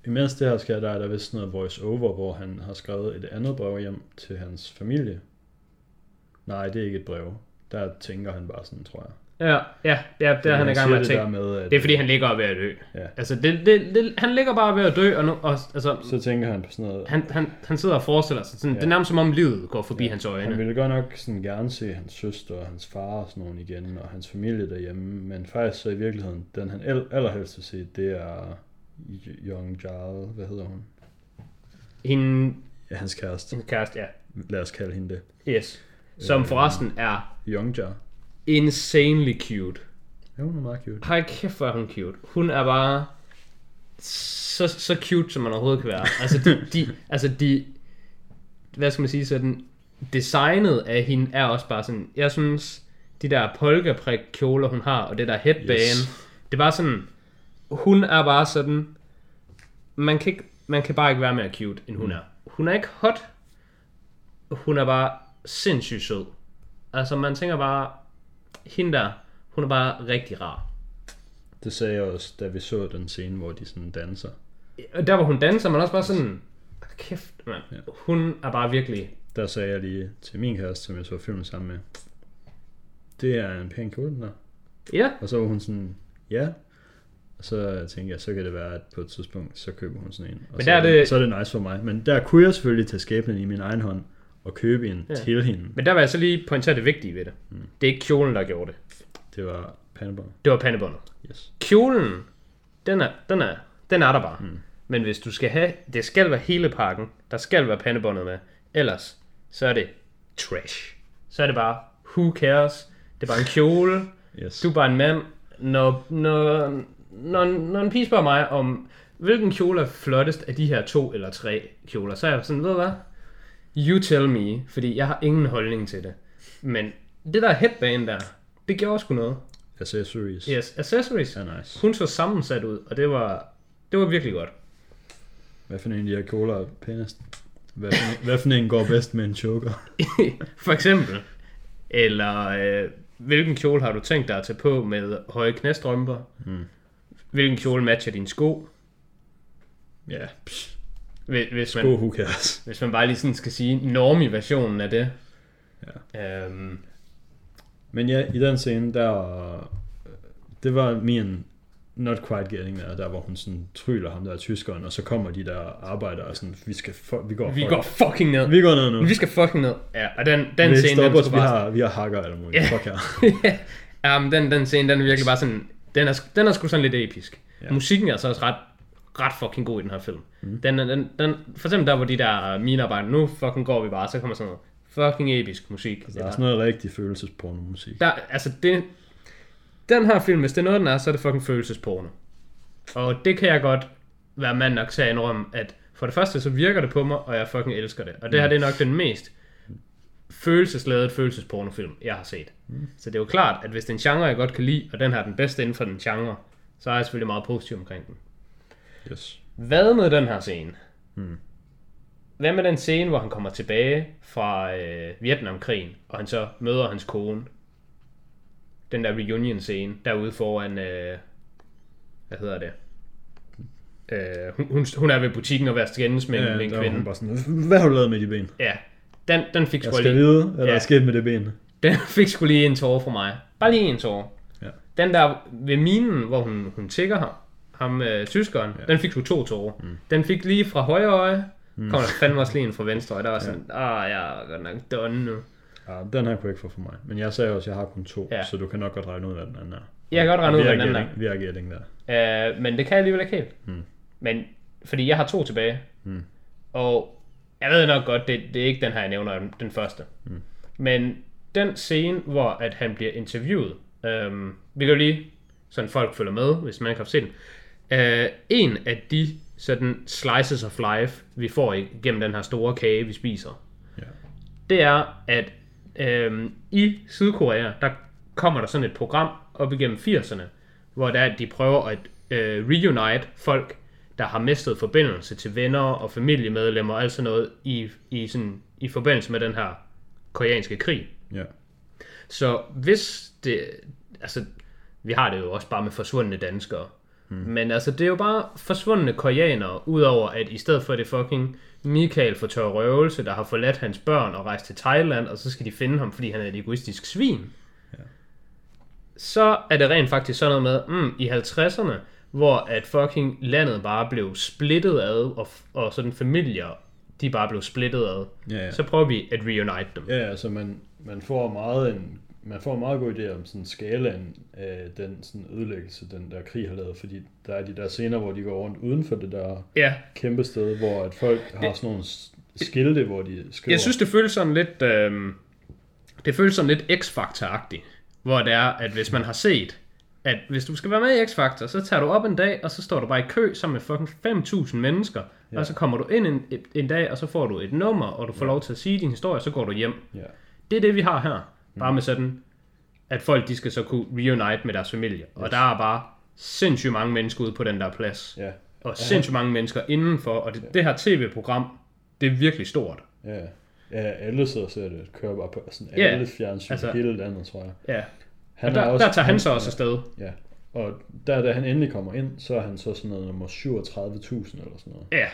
Imens det her sker, der er der vist noget voice over, hvor han har skrevet et andet brev hjem til hans familie. Nej, det er ikke et brev. Der tænker han bare sådan, tror jeg. Ja, ja, ja der er han i gang med at tænke. det med, at, Det er fordi, han ligger ved at dø. Ja. Altså, det, det, det, han ligger bare ved at dø, og, nu, og altså, Så tænker han på sådan noget. han, han, han sidder og forestiller sig, sådan, ja. det er nærmest som om livet går forbi ja. hans øjne. Han ville godt nok sådan gerne se hans søster og hans far og sådan nogen igen, og hans familie derhjemme, men faktisk så i virkeligheden, den han al- allerhelst vil se, det er Young Jarl, hvad hedder hun? Hende, Ja, hans kæreste. hendes kæreste, ja. Lad os kalde hende det. Yes. Som forresten er Young Jar. Insanely cute. Ja, hun er meget cute. Hej kæft, hvor er hun cute. Hun er bare så, så cute, som man overhovedet kan være. Altså, de, de, altså de, hvad skal man sige, sådan, designet af hende er også bare sådan, jeg synes, de der polkaprik kjoler, hun har, og det der headband, Yes. det er bare sådan, hun er bare sådan, man kan, ikke, man kan bare ikke være mere cute, end hun er. Hun er ikke hot, hun er bare sindssygt sød. Altså, man tænker bare, hende der, hun er bare rigtig rar. Det sagde jeg også, da vi så den scene, hvor de sådan danser. Og der hvor hun danser, man også bare sådan, kæft, mand. Ja. Hun er bare virkelig, Der sagde jeg lige til min kæreste, som jeg så filmen sammen med, det er en pæn kjole, den der. ja, Og så var hun sådan, ja. Og så tænkte jeg, så kan det være, at på et tidspunkt, så køber hun sådan en. Og Men så, der er er det, det- så er det nice for mig. Men der kunne jeg selvfølgelig tage skæbnen i min egen hånd og købe en Ja. til hende. men der vil jeg så lige pointere det vigtige ved det. Mm. Det er ikke kjolen, der gjorde det. Det var pandebånd. Det var pandebåndet. Yes. Kjolen, den er, den er, den er der bare. Mm. Men hvis du skal have, det skal være hele pakken, der skal være pandebåndet med. Ellers, så er det trash. Så er det bare, who cares? Det er bare en kjole. Yes. Du er bare en mand. Når, når, når, når en pige spørger mig om, hvilken kjole er flottest af de her to eller tre kjoler, så er jeg sådan, ved du hvad? You tell me, fordi jeg har ingen holdning til det. Men det der headband der, det gjorde sgu noget. Accessories. Yes, accessories. Er nice. Hun så sammensat ud, og det var, det var virkelig godt. Hvad for en af de her kjoler er pænest? Hvad for, en, hvad for en går bedst med en choker? For eksempel. Eller øh, hvilken kjole har du tænkt dig at tage på med høje knæstrømper? Mm. Hvilken kjole matcher dine sko? Ja, psh, Hvis, hvis, man, go who cares. hvis man bare lige sådan skal sige normi-versionen af det. Ja. Øhm, Men ja, i den scene, der, det var min not quite getting der, der hvor hun sådan tryller ham der tyskeren, og så kommer de der arbejdere og sådan, vi skal, fu- vi går, Vi fuck- går fucking ned. vi går ned nu. Vi skal fucking ned. Ja, og den, den vi scene, den os, vi bare... har, vi har hakker eller muligt. Ja. Fuck her. ja, men den, den scene, den er virkelig bare sådan... Den er, den er sgu sådan lidt episk. Ja. Ja. Musikken er så også ret, ret fucking god i den her film. Mm. Den, den, den, for eksempel der, hvor de der minearbejder, nu fucking går vi bare, så kommer sådan noget fucking episk musik. Der er sådan noget rigtig følelsesporno musik. Der, altså det, den her film, hvis det er noget, den er, så er det fucking følelsesporno. Og det kan jeg godt være mand nok til at indrømme, at for det første, så virker det på mig, og jeg fucking elsker det. Og det her, det er nok den mest følelsesladet følelsespornofilm, jeg har set. Mm. Så det er jo klart, at hvis det er en genre, jeg godt kan lide, og den her er den bedste inden for den genre, så er jeg selvfølgelig meget positiv omkring den. Yes. Hvad med den her scene? Hmm. Hvad med den scene, hvor han kommer tilbage fra øh, Vietnamkrigen, og han så møder hans kone? Den der reunion scene, derude foran, øh, hvad hedder det? Øh, hun, hun, hun er ved butikken og at skændes med, Ja, en kvinde. hun bare sådan, hvad har du lavet med de ben? Ja, den, den fik Jeg sgu skal lige, vide, hvad der Ja. er sket med det ben. den fik sgu lige en tårer for mig. Bare lige en tårer. Ja. Den der ved minen, hvor hun, hun tigger ham, ham øh, tyskeren, ja. den fik sgu to tårer. Mm. Den fik lige fra højre øje, mm. kom der fandme også lige en fra venstre øje. Der var sådan, ah, jeg er godt nok done nu. Ja, den her kunne ikke få for mig. Men jeg sagde også, at jeg har kun to, Ja. så du kan nok godt regne ud, hvad den anden er. Jeg kan godt regne ud, er hvad den anden getting- Vi er getting der. Øh, men det kan jeg alligevel ikke helt. Mm. Men, fordi jeg har to tilbage. Mm. Og jeg ved nok godt, det, det er ikke den her, jeg nævner, den første. Mm. Men den scene, hvor at han bliver interviewet, øhm, vi kan jo lige, sådan folk følger med, hvis man ikke har set den. Øh, en af de sådan slices of life, vi får igennem den her store kage, vi spiser, Ja. det er, at øhm, i Sydkorea, der kommer der sådan et program op igennem 80'erne, hvor der, de prøver at øh, reunite folk, der har mistet forbindelse til venner og familiemedlemmer og alt sådan noget i, i, sådan, i forbindelse med den her koreanske krig. Ja. Så hvis det, altså, vi har det jo også bare med forsvundne danskere, mm. men altså, det er jo bare forsvundne koreanere, udover at i stedet for det fucking Michael for tør røvelse, der har forladt hans børn og rejst til Thailand, og så skal de finde ham, fordi han er et egoistisk svin. Ja. Så er det rent faktisk sådan noget med, mm, i 50'erne, hvor at fucking landet bare blev splittet ad, og, og sådan familier, de bare blev splittet ad. Ja, ja. Så prøver vi at reunite dem. Ja, altså man, man får meget en man får en meget god idé om sådan skalaen af den sådan ødelæggelse, den der krig har lavet, fordi der er de der scener, hvor de går rundt uden for det der Ja, kæmpe sted, hvor at folk har sådan nogle skilte, hvor de skriver. Jeg synes, det føles sådan lidt... Øh, det føles sådan lidt X-Factor-agtigt. Hvor det er, at hvis man har set, at hvis du skal være med i X-Factor, så tager du op en dag, og så står du bare i kø sammen med fucking 5.000 mennesker. Ja. Og så kommer du ind en, en dag, og så får du et nummer, og du får ja. lov til at sige din historie, og så går du hjem. Ja. Det er det, vi har her. Bare med sådan, at folk de skal så kunne reunite med deres familie. Yes. Og der er bare sindssygt mange mennesker ude på den der plads. Ja. Og sindssygt mange mennesker indenfor. Og det, det her tv-program, det er virkelig stort. Ja. Ja, alle sidder og ser det. Kører bare på sådan Ja, alle fjernsyn altså- hele landet, tror jeg. Ja. Han og der, er der tager han så også ja, afsted. Ja. Og der, da han endelig kommer ind, så er han så sådan noget nummer 37.000 eller sådan noget. Ja.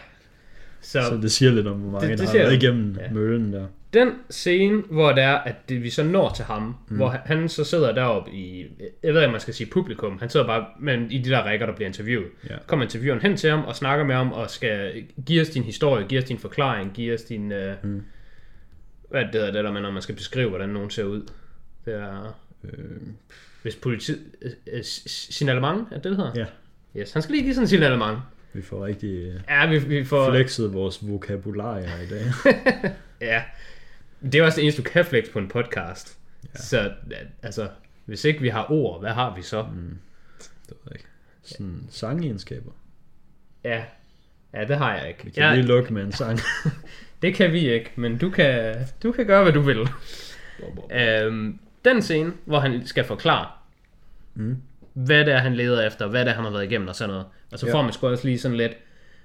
Så, Så det siger lidt om, hvor mange Det- det, det der har været igennem Ja. ja. møllen der. Den scene, hvor det er, at det, vi så når til ham, mm. hvor han, han så sidder deroppe i, jeg ved ikke, man skal sige publikum, han sidder bare men i de der rækker, der bliver interviewet. Ja. Kommer intervieweren hen til ham og snakker med ham og skal give os din historie, give os din forklaring, give os din, øh, Mm. hvad det, hedder det der når man skal beskrive, hvordan nogen ser ud. Det er, Øh, hvis politiet, øh, øh, signalement, er det det, hedder? Ja. Yes, han skal lige give sådan en signalement. vi får rigtig øh, Ja, vi, vi får... flexet vores vokabularier i dag. Ja, det er også det eneste, du kan flex på en podcast. Ja. Så altså, hvis ikke vi har ord, hvad har vi så? Mm. det ved jeg ikke. Sådan sangegenskaber. Ja. ja, det har jeg ikke. Vi kan Ja, lige lukke med en sang. det kan vi ikke, men du kan, du kan gøre, hvad du vil. øhm, den scene, hvor han skal forklare, Mm. hvad det er, han leder efter, hvad det er, han har været igennem og sådan noget. Og så Ja. får man sgu også lige sådan lidt...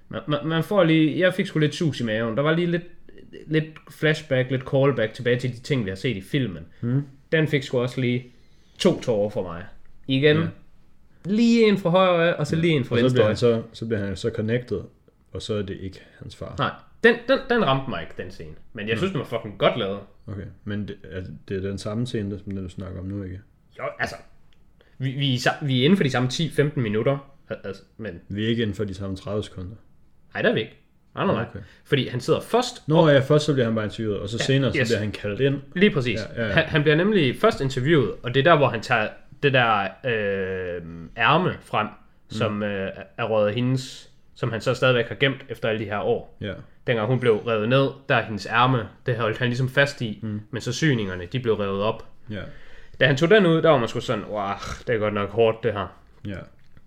Man, man, man får lige... Jeg fik sgu lidt sus i maven. Der var lige lidt, lidt flashback, lidt callback tilbage til de ting, vi har set i filmen. Mm. Den fik sgu også lige to tårer for mig. Igen. Ja. Ja. Lige en fra højre og så lige en fra Og så venstre bliver, han så, så bliver han så connected, og så er det ikke hans far. Nej, den, den, den ramte mig ikke, den scene. Men jeg synes, den var fucking godt lavet. Okay, men det er, det er den samme scene, som den du snakker om nu, ikke? Jo, altså... Vi, vi, er vi er inden for de samme 10-15 minutter. Al- Altså, men Vi er ikke inden for de samme 30 sekunder. nej, der er vi ikke. Nej, nej, nej. Okay. Fordi han sidder først, Nå ja, først så bliver han bare interviewet, og så senere yes. så bliver han kaldt ind. lige præcis. Ja, ja, ja. Han, han bliver nemlig først interviewet, og det er der, hvor han tager det der øh, ærme frem, som øh, er røget hendes, som han så stadigvæk har gemt efter alle de her år. Ja. Dengang hun blev revet ned, der er hendes ærme, det holdt han ligesom fast i, mm. men så syningerne, de blev revet op. Ja. Da han tog den ud, der var man sgu sådan, wow, det er godt nok hårdt det her. Ja.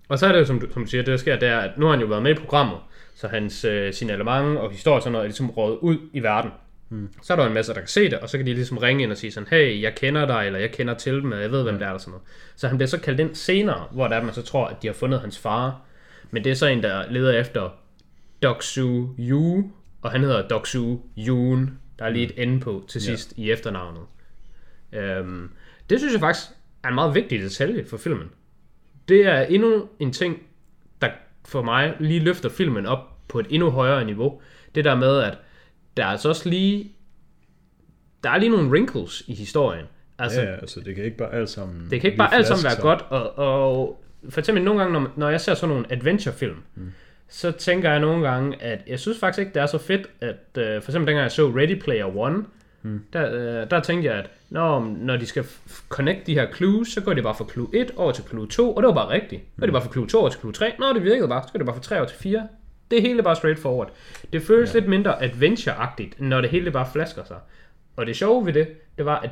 Og så er det jo, som du, som du siger, det der sker, det er, at nu har han jo været med i programmet, så hans øh, signalement og historie og sådan noget er ligesom rådet ud i verden. Hmm. Så er der en masse, der kan se det, og så kan de ligesom ringe ind og sige sådan, hey, jeg kender dig, eller jeg kender til dem, eller jeg ved, hvem det er, eller sådan noget. Så han bliver så kaldt ind senere, hvor der er, man så tror, at de har fundet hans far. Men det er så en, der leder efter Doksu Yu, og han hedder Doksu Yoon. Der er lige et N på til sidst i efternavnet. Øhm, det synes jeg faktisk er en meget vigtig detalje for filmen. Det er endnu en ting, for mig lige løfter filmen op på et endnu højere niveau. Det der med, at der er altså også lige... Der er lige nogle wrinkles i historien. Altså, Ja, altså det kan ikke bare alt sammen... det kan ikke bare alt sammen være godt, og, og for eksempel nogle gange, når, når jeg ser sådan nogle adventure-film, mm. så tænker jeg nogle gange, at jeg synes faktisk ikke, det er så fedt, at øh, for eksempel dengang jeg så Ready Player One, mm. der, øh, der tænkte jeg, at når, når de skal connect de her clues, så går de bare fra clue 1 over til clue 2, og det var bare rigtigt. Så går de bare fra clue 2 over til clue 3, nå det virkede bare, så går de bare fra 3 over til 4. Det hele er bare straightforward. Det føles ja. lidt mindre adventure-agtigt, når det hele bare flasker sig. Og det sjove ved det, det var, at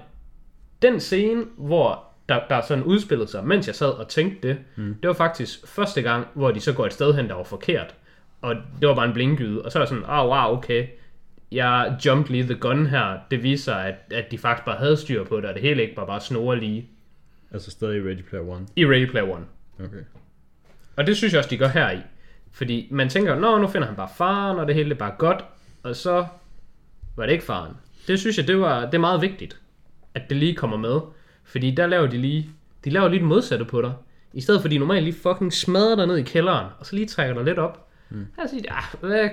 den scene, hvor der, der sådan udspillede sig, mens jeg sad og tænkte det, mm. det var faktisk første gang, hvor de så går et sted hen, der var forkert. Og det var bare en blinkgyde. Og så er jeg sådan, ah, oh, wow, okay. Jeg jumped lige the gun her. Det viser at, at de faktisk bare havde styr på det, og det hele ikke bare bare snore lige Altså stadig Ready Player One. i Ready Player One. Okay. Og det synes jeg også, de gør her i. Fordi man tænker, nå, nu finder han bare faren, og det hele er bare godt. Og så var det ikke faren. Det synes jeg, det, var, det er meget vigtigt, at det lige kommer med. Fordi der laver de lige, de laver lige det modsatte på dig. I stedet for, de normalt lige fucking smadrer dig ned i kælderen, og så lige trækker dig lidt op. Mm. Her siger de, ah, hvad,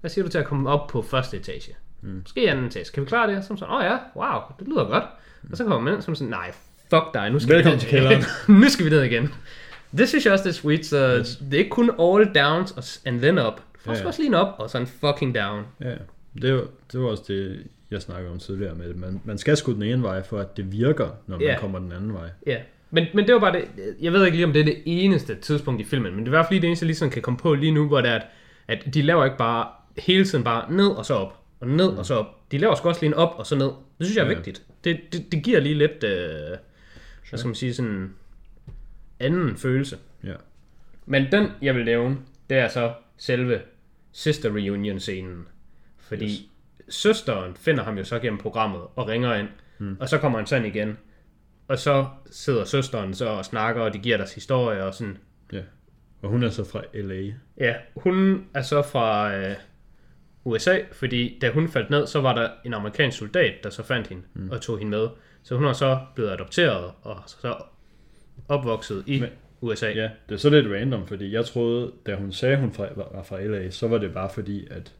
hvad siger du til at komme op på første etage? Mm. Måske anden etage. Kan vi klare det? Som sådan, åh oh ja, wow, det lyder godt. Og så kommer man ind som sådan, nej, fuck dig, nu skal Velkommen vi til kælderen. nu skal vi ned igen. Det synes jeg også, det er sweet, så yes. det er ikke kun all downs and then up. Du får Ja, også lige en op, og så en fucking down. Ja, det var, det var også det, jeg snakkede om tidligere med det. Man, man skal sgu den ene vej, for at det virker, når man Ja. kommer den anden vej. Ja, men, men det var bare det, jeg ved ikke lige, om det er det eneste tidspunkt i filmen, men det er i hvert fald lige det eneste, jeg lige sådan kan komme på lige nu, hvor det er, at, at de laver ikke bare hele tiden bare ned og så op, og ned og så op. De laver sgu også lige en op og så ned. Det synes jeg er Ja. vigtigt. Det, det, det giver lige lidt, øh, hvad skal man sige, sådan anden følelse. Ja. Men den, jeg vil nævne, det er så selve sister reunion scenen. Fordi yes. søsteren finder ham jo så gennem programmet og ringer ind, mm. og så kommer han sådan igen. Og så sidder søsteren så og snakker, og de giver deres historie og sådan. ja. Og hun er så fra L.A. Ja, hun er så fra øh, USA, fordi da hun faldt ned, så var der en amerikansk soldat, der så fandt hende mm. og tog hende med. Så hun er så blevet adopteret og så opvokset i Men- USA. Ja, det er så lidt random, fordi jeg troede, da hun sagde, hun fra, var fra LA, så var det bare fordi, at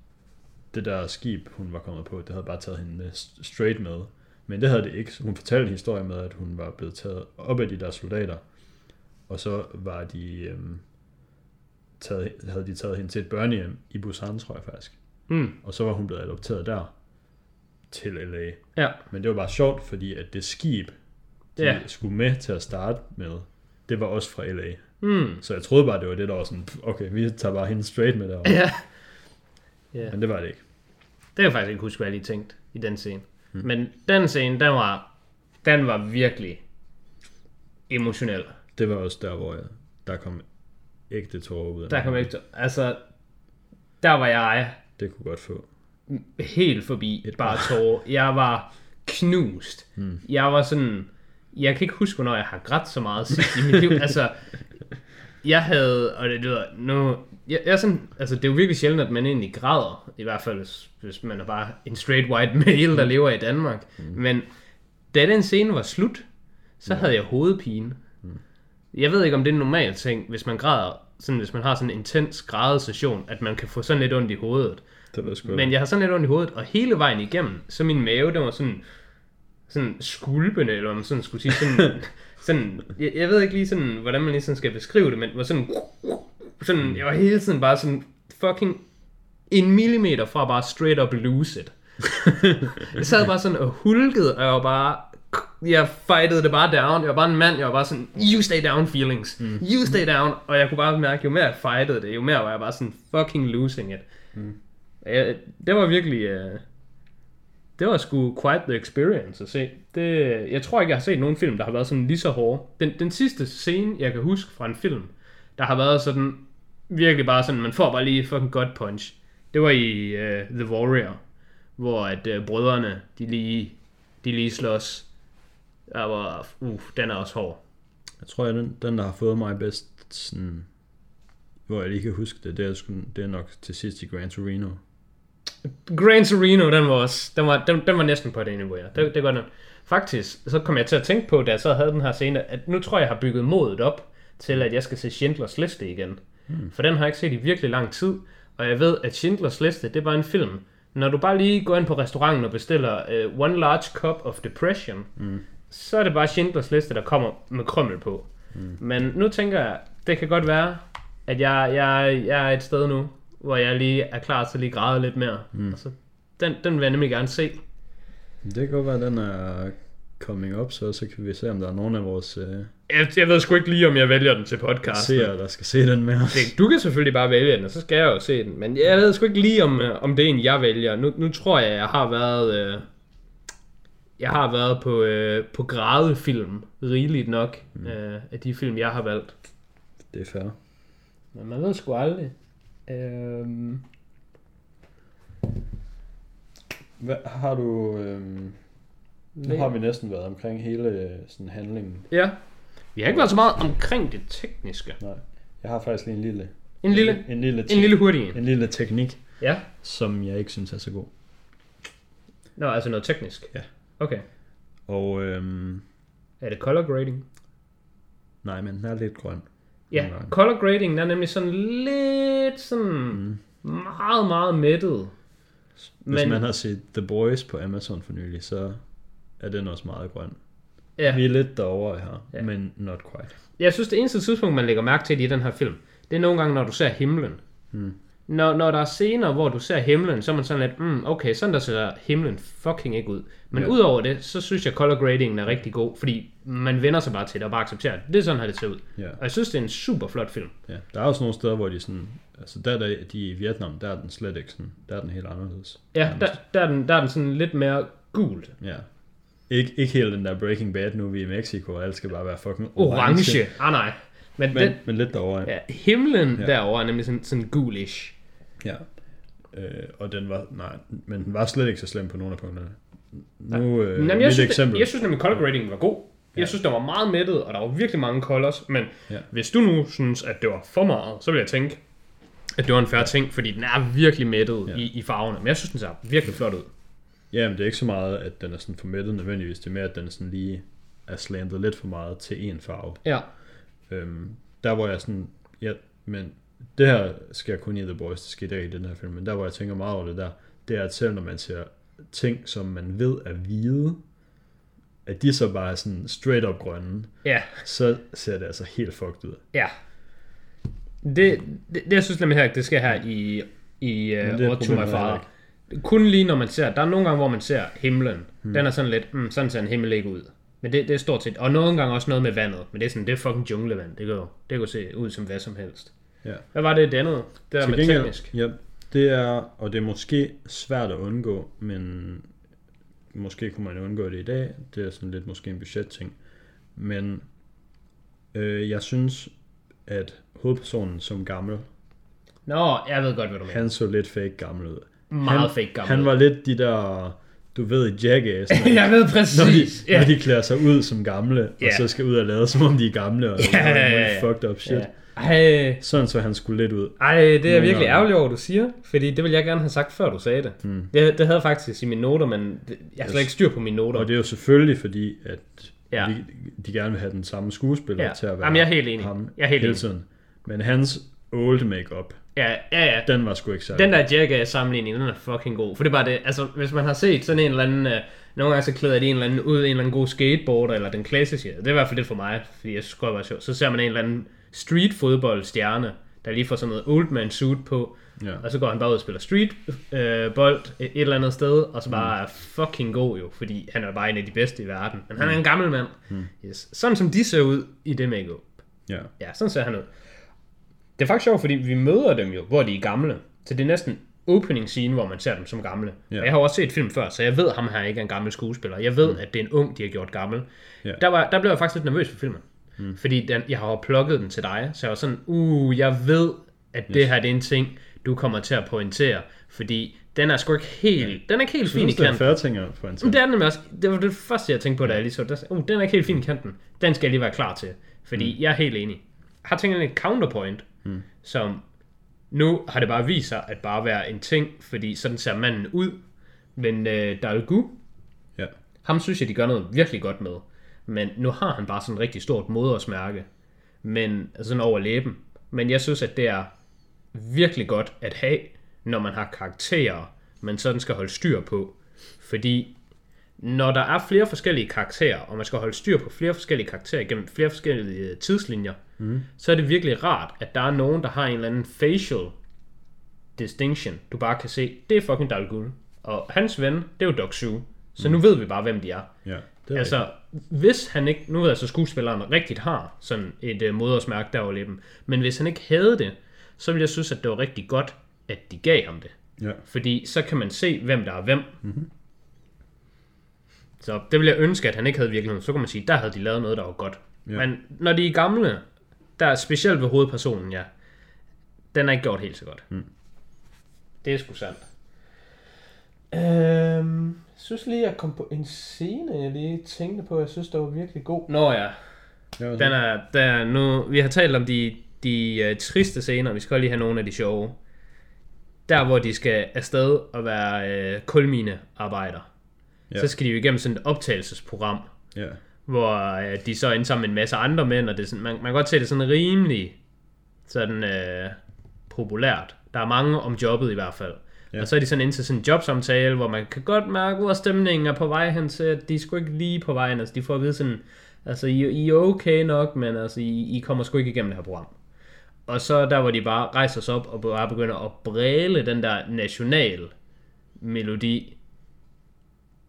det der skib, hun var kommet på, det havde bare taget hende med straight med. Men det havde det ikke. Hun fortalte en historie med, at hun var blevet taget op af de der soldater, og så var de, øhm, taget, havde de taget hende til et børnehjem i Busan, tror jeg faktisk. Mm, Og så var hun blevet adopteret der til LA. ja. Men det var bare sjovt, fordi at det skib, de Ja. skulle med til at starte med, det var også fra LA. Mm, Så jeg troede bare, det var det, der var sådan, "Pff, okay, vi tager bare hende straight med derovre. ja. ja. Men det var det ikke. Det kan jeg faktisk ikke huske, hvad jeg lige tænkte i den scene. Hmm. Men den scene, den var, den var virkelig emotionel. Det var også der, hvor jeg, der kom ægte tårer ud af Der kom til- Altså, der var jeg Det kunne godt få. helt forbi Et bare tårer. Jeg var knust. Hmm. Jeg var sådan... Jeg kan ikke huske, hvornår jeg har grædt så meget sidst i mit liv. Altså, jeg havde... Og det lyder... Nu, jeg, jeg er sådan, altså, det er jo virkelig sjældent, at man egentlig græder. I hvert fald, hvis, hvis man er bare en straight white male, der lever i Danmark. Mm. Men da den scene var slut, så havde jeg hovedpine. Jeg ved ikke, om det er en normal ting, hvis man græder, sådan, hvis man har sådan en intens grædesession, at man kan få sådan lidt ondt i hovedet. Det var sgu Men jeg har sådan lidt ondt i hovedet, og hele vejen igennem, så min mave, den var sådan, sådan skulpende, eller man sådan skulle sige, sådan, sådan, jeg, jeg ved ikke lige sådan, hvordan man lige sådan skal beskrive det, men var sådan, sådan, jeg var hele tiden bare sådan fucking en millimeter fra bare straight up lose it. jeg sad bare sådan og hulkede, og jeg var bare, jeg fightede det bare down. Jeg var bare en mand, jeg var bare sådan, you stay down feelings. Mm. You stay down. Og jeg kunne bare mærke, jo mere jeg fightede det, jo mere var jeg bare sådan fucking losing it. Mm. Jeg, det var virkelig, uh, det var sgu quite the experience at se. Det, jeg tror ikke, jeg har set nogen film, der har været sådan lige så hårde. Den, den sidste scene, jeg kan huske fra en film, der har været sådan, virkelig bare sådan, man får bare lige fucking godt punch. Det var i uh, The Warrior, hvor at uh, brødrene, de lige, de lige slås. Der var, uh, den er også hård. Jeg tror, at den, den der har fået mig bedst, sådan, hvor jeg lige kan huske det, det er, sgu, det er nok til sidst i Gran Torino. Gran Torino, den var også, den var, den, den var næsten på det niveau, ja. Det, det godt nok. Faktisk, så kom jeg til at tænke på, da jeg så havde den her scene, at nu tror jeg, jeg har bygget modet op til, at jeg skal se Schindlers Liste igen. Hmm. For den har jeg ikke set i virkelig lang tid, og jeg ved, at Schindlers Liste, det var en film. Når du bare lige går ind på restauranten og bestiller uh, One Large Cup of Depression, mm. Så er det bare Schindlers Liste, der kommer med krømmel på. Mm. Men nu tænker jeg, det kan godt være, at jeg, jeg, jeg er et sted nu, hvor jeg lige er klar til at lige græde lidt mere. Mm. Altså, den, den vil jeg nemlig gerne se. Det kan godt være, at den er coming up, så, så kan vi se, om der er nogen af vores... Øh, Jeg, jeg ved sgu ikke lige, om jeg vælger den til podcasten. seere, der skal se den med os. Det, du kan selvfølgelig bare vælge den, og så skal jeg jo se den. Men jeg ved sgu ikke lige, om, øh, om det er en, jeg vælger. Nu, nu tror jeg, jeg har været... Øh, jeg har været på, øh, på grædefilm rigeligt nok mm. øh, af de film, jeg har valgt. Det er fair. Men man ved sgu aldrig. Øhm, Hvad, har du... Øh, nu har vi næsten været omkring hele øh, sådan handlingen. ja. Vi har ikke været så meget omkring det tekniske. Nej. Jeg har faktisk lige en lille... En lille, En lille, en lille hurtig en. en lille teknik, Ja. som jeg ikke synes er så god. Nå, altså noget teknisk. Ja. Okay. Og øhm, Er det color grading? nej, men den er lidt grøn. Ja, Nogle gange. color grading den er nemlig sådan lidt sådan mm. meget, meget mættet. Hvis Men- man har set The Boys på Amazon for nylig, så er den også meget grøn. Ja. Vi er lidt derovre her, Ja. men not quite. Jeg synes, det eneste tidspunkt, man lægger mærke til i den her film, det er nogle gange, når du ser himlen. Hmm. Når, når der er scener, hvor du ser himlen, så er man sådan lidt, mm, okay, sådan der ser himlen fucking ikke ud. Men Ja. udover det, så synes jeg, color gradingen er rigtig god, fordi man vender sig bare til det og bare accepterer det. Det er sådan, her det ser ud. Ja. Og jeg synes, det er en super flot film. ja. Der er også nogle steder, hvor de sådan... Altså der, der de i Vietnam, der er den slet ikke sådan... Der er den helt anderledes. Ja, der, der, er den, der er den sådan lidt mere gul. Ja. Ikke, ikke helt den der Breaking Bad, nu er vi i Mexico, og alt skal bare være fucking Orange. Ah, nej. Men, Men, den, men lidt derovre. ja, himlen. Ja. derovre er nemlig sådan, sådan gulish. Ja. Øh, og den var, nej, men den var slet ikke så slem på nogle af punkterne. Nu, øh, Jamen, jeg, synes, eksempel. det, jeg synes nemlig, color grading var god. Jeg synes, den var meget mættet, og der var virkelig mange colors, men ja. Ja. hvis du nu synes, at det var for meget, så vil jeg tænke, at det var en færre ting, fordi den er virkelig mættet ja. Ja. i, i farverne. Men jeg synes, den ser virkelig flot ud. Ja, men det er ikke så meget, at den er sådan formættet nødvendigvis. Det er mere, at den er sådan lige er slantet lidt for meget til en farve. Ja. Øhm, der hvor jeg sådan, ja, men det her jeg kun i The Boys, det ikke i den her film, men der hvor jeg tænker meget over det der, det er, at selv når man ser ting, som man ved er hvide, at de så bare er sådan straight up grønne, Ja, så ser det altså helt fucked ud. ja. Det, det, det jeg synes nemlig her, det skal her i, i uh, to My Father. Kun lige når man ser, der er nogle gange, hvor man ser himlen. Hmm. Den er sådan lidt, mm, sådan ser en himmel ikke ud. Men det, det er stort set, og nogle gange også noget med vandet. Men det er sådan, det er fucking junglevand. Det kan jo det kan jo se ud som hvad som helst. Ja. Hvad var det, det andet? Det der Til med gengæld- teknisk. Ja, det er, og det er måske svært at undgå, men måske kunne man undgå det i dag. Det er sådan lidt måske en budgetting. Men øh, jeg synes, at hovedpersonen som gammel, Nå, jeg ved godt, hvad du mener. han så lidt fake gammel ud. Meget han, fake gammel. Han var lidt de der, du ved, i Jackass, når, jeg ved når, de, præcis. når de klæder sig ud som gamle, Ja. og så skal ud og lade som om de er gamle, og ja, ja, ja. fucked up shit. Ja. Ej, Sådan så han skulle lidt ud. ej, det er virkelig gange. ærgerligt over, du siger. Fordi det ville jeg gerne have sagt, før du sagde det. Mm. Det, det havde jeg faktisk i mine noter, men det, jeg har slet ikke styr på mine noter. Og det er jo selvfølgelig fordi, at Ja. de, de gerne vil have den samme skuespiller Ja. til at være Jamen, jeg er helt enig. ham Jeg er helt hele enig. tiden. Men hans old makeup, Ja, ja, ja. den var sgu ikke særlig. Den der Jackass sammenligning, den er fucking god. For det er bare det, altså hvis man har set sådan en eller anden uh, Nogle gange så klæder de en eller anden ud, en eller anden god skateboarder, eller den klassiske. Det er i hvert fald det for mig, fordi jeg synes godt, det var sjovt. Så ser man en eller anden street fodbold stjerne, der lige får sådan noget old man suit på, Ja. og så går han bare ud og spiller street øh, bold et eller andet sted, og så bare er fucking god jo, fordi han er bare en af de bedste i verden. Men han er en gammel mand. Yes. Sådan som de ser ud i det make Ja. Ja, sådan ser han ud. Det er faktisk sjovt, fordi vi møder dem jo, hvor de er gamle. Så det er næsten opening scene, hvor man ser dem som gamle. Ja. Ja. Jeg har også set film før, så jeg ved, at ham her ikke er en gammel skuespiller. Jeg ved, mm. at det er en ung, de har gjort gammel. Ja. Der, var, der blev jeg faktisk lidt nervøs for filmen. Mm. Fordi den, jeg har plukket den til dig, så jeg var sådan, uh, jeg ved, at det her det er en ting, du kommer til at pointere. Fordi den er sgu ikke helt, ja. den er ikke helt fin i synes, det er kanten. ting at Men det er den også. Det var det første, jeg tænkte på, da jeg lige så det. Uh, den er ikke helt fin i kanten. Den skal jeg lige være klar til. Fordi mm. jeg er helt enig. Jeg har tænkt en counterpoint, mm. som nu har det bare vist sig at bare være en ting, fordi sådan ser manden ud. Men øh, Dalgu, Ja. ham synes jeg, de gør noget virkelig godt med. Men nu har han bare sådan et rigtig stort modersmærke. Men altså sådan over læben. Men jeg synes, at det er virkelig godt at have, når man har karakterer, man sådan skal holde styr på. Fordi når der er flere forskellige karakterer, og man skal holde styr på flere forskellige karakterer gennem flere forskellige tidslinjer, mm. så er det virkelig rart, at der er nogen, der har en eller anden facial distinction, du bare kan se, det er fucking Dal Ghul. Og hans ven, det er jo Doc Su. Så nu ved vi bare, hvem de er. Ja. Det Altså, hvis han ikke, nu ved jeg så skuespilleren rigtigt har sådan et øh, modersmærke der over læben, men hvis han ikke havde det, så ville jeg synes, at det var rigtig godt, at de gav ham det. Ja. Fordi så kan man se, hvem der er hvem. Mm-hmm. Så det ville jeg ønske, at han ikke havde virkeligheden. Så kan man sige, der havde de lavet noget, der var godt. Ja. Men når de er gamle, der er specielt ved hovedpersonen, ja, den er ikke gjort helt så godt. Mm. Det er sgu sandt. Øhm, synes lige, jeg kom på en scene, jeg lige tænkte på, jeg synes, der var virkelig god. Nå ja, den er, der er nu, vi har talt om de, de uh, triste scener, vi skal lige have nogle af de sjove. Der, hvor de skal afsted og være uh, kulminearbejder. Ja. Ja. Så skal de jo igennem sådan et optagelsesprogram, ja. hvor uh, de så er inde sammen med en masse andre mænd, og det er sådan, man, man kan godt se, det er sådan rimelig sådan uh, populært. Der er mange om jobbet i hvert fald. Ja. Og så er de sådan ind til sådan en jobsamtale, hvor man kan godt mærke, hvor stemningen er på vej hen til, at de er sgu ikke lige på vejen. Altså, de får at vide sådan, altså, I, I er okay nok, men altså, I, I kommer sgu ikke igennem det her program. Og så der, hvor de bare rejser sig op og bare begynder at bræle den der national melodi,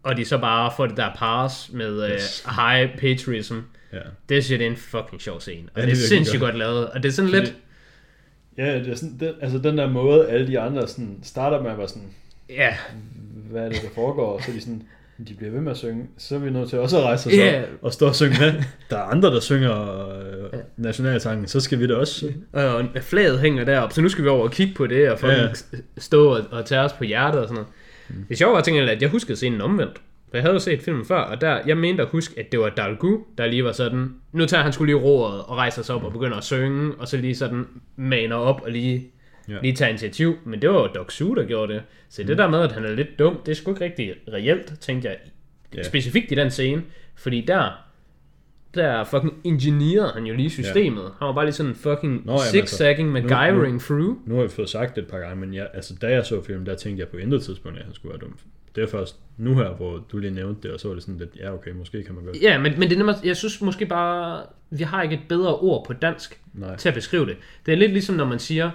og de så bare får det der pars med Yes. uh, high patriotism. ja. Det synes jeg, det er en fucking sjov scene. Og Ja, det det, er sindssygt godt. godt lavet. Og det er sådan Fordi- lidt... Ja, det er sådan, den, altså den der måde, alle de andre sådan, starter med at være sådan, Ja, hvad er det, der foregår, og så er de sådan, de bliver ved med at synge, så er vi nødt til også at rejse os Ja. op og stå og synge med. Der er andre, der synger øh, nationalsangen, så skal vi det også. og flaget hænger deroppe, så nu skal vi over og kigge på det, og Ja. ja. stå og, og tage os på hjertet og sådan noget. Mm. Det sjove var, tænke, at jeg huskede scenen omvendt. For jeg havde jo set filmen før, og der, jeg mente at huske, at det var Dalgu, der lige var sådan, nu tager han skulle lige roret og rejser sig op og begynder at synge, og så lige sådan maner op og lige, Ja. ja. lige tager initiativ. Men det var jo Doc Su, der gjorde det. Så det der med, at han er lidt dum, det er sgu ikke rigtig reelt, tænkte jeg. Ja. Ja. Specifikt i den scene, fordi der, der fucking ingenierede han jo lige systemet. Han var bare lige sådan fucking Nå, jamen zigzagging, altså, nu- MacGyvering through. Nu har vi fået sagt det et par gange, men jeg, altså, da jeg så filmen, der tænkte jeg på intet tidspunkt, at han skulle være dum. Det er først nu her, hvor du lige nævnte det, og så var det sådan lidt, ja okay, måske kan man godt. Ja, men, men det er nemlig, jeg synes måske bare, vi har ikke et bedre ord på dansk Nej. til at beskrive det. Det er lidt ligesom, når man siger,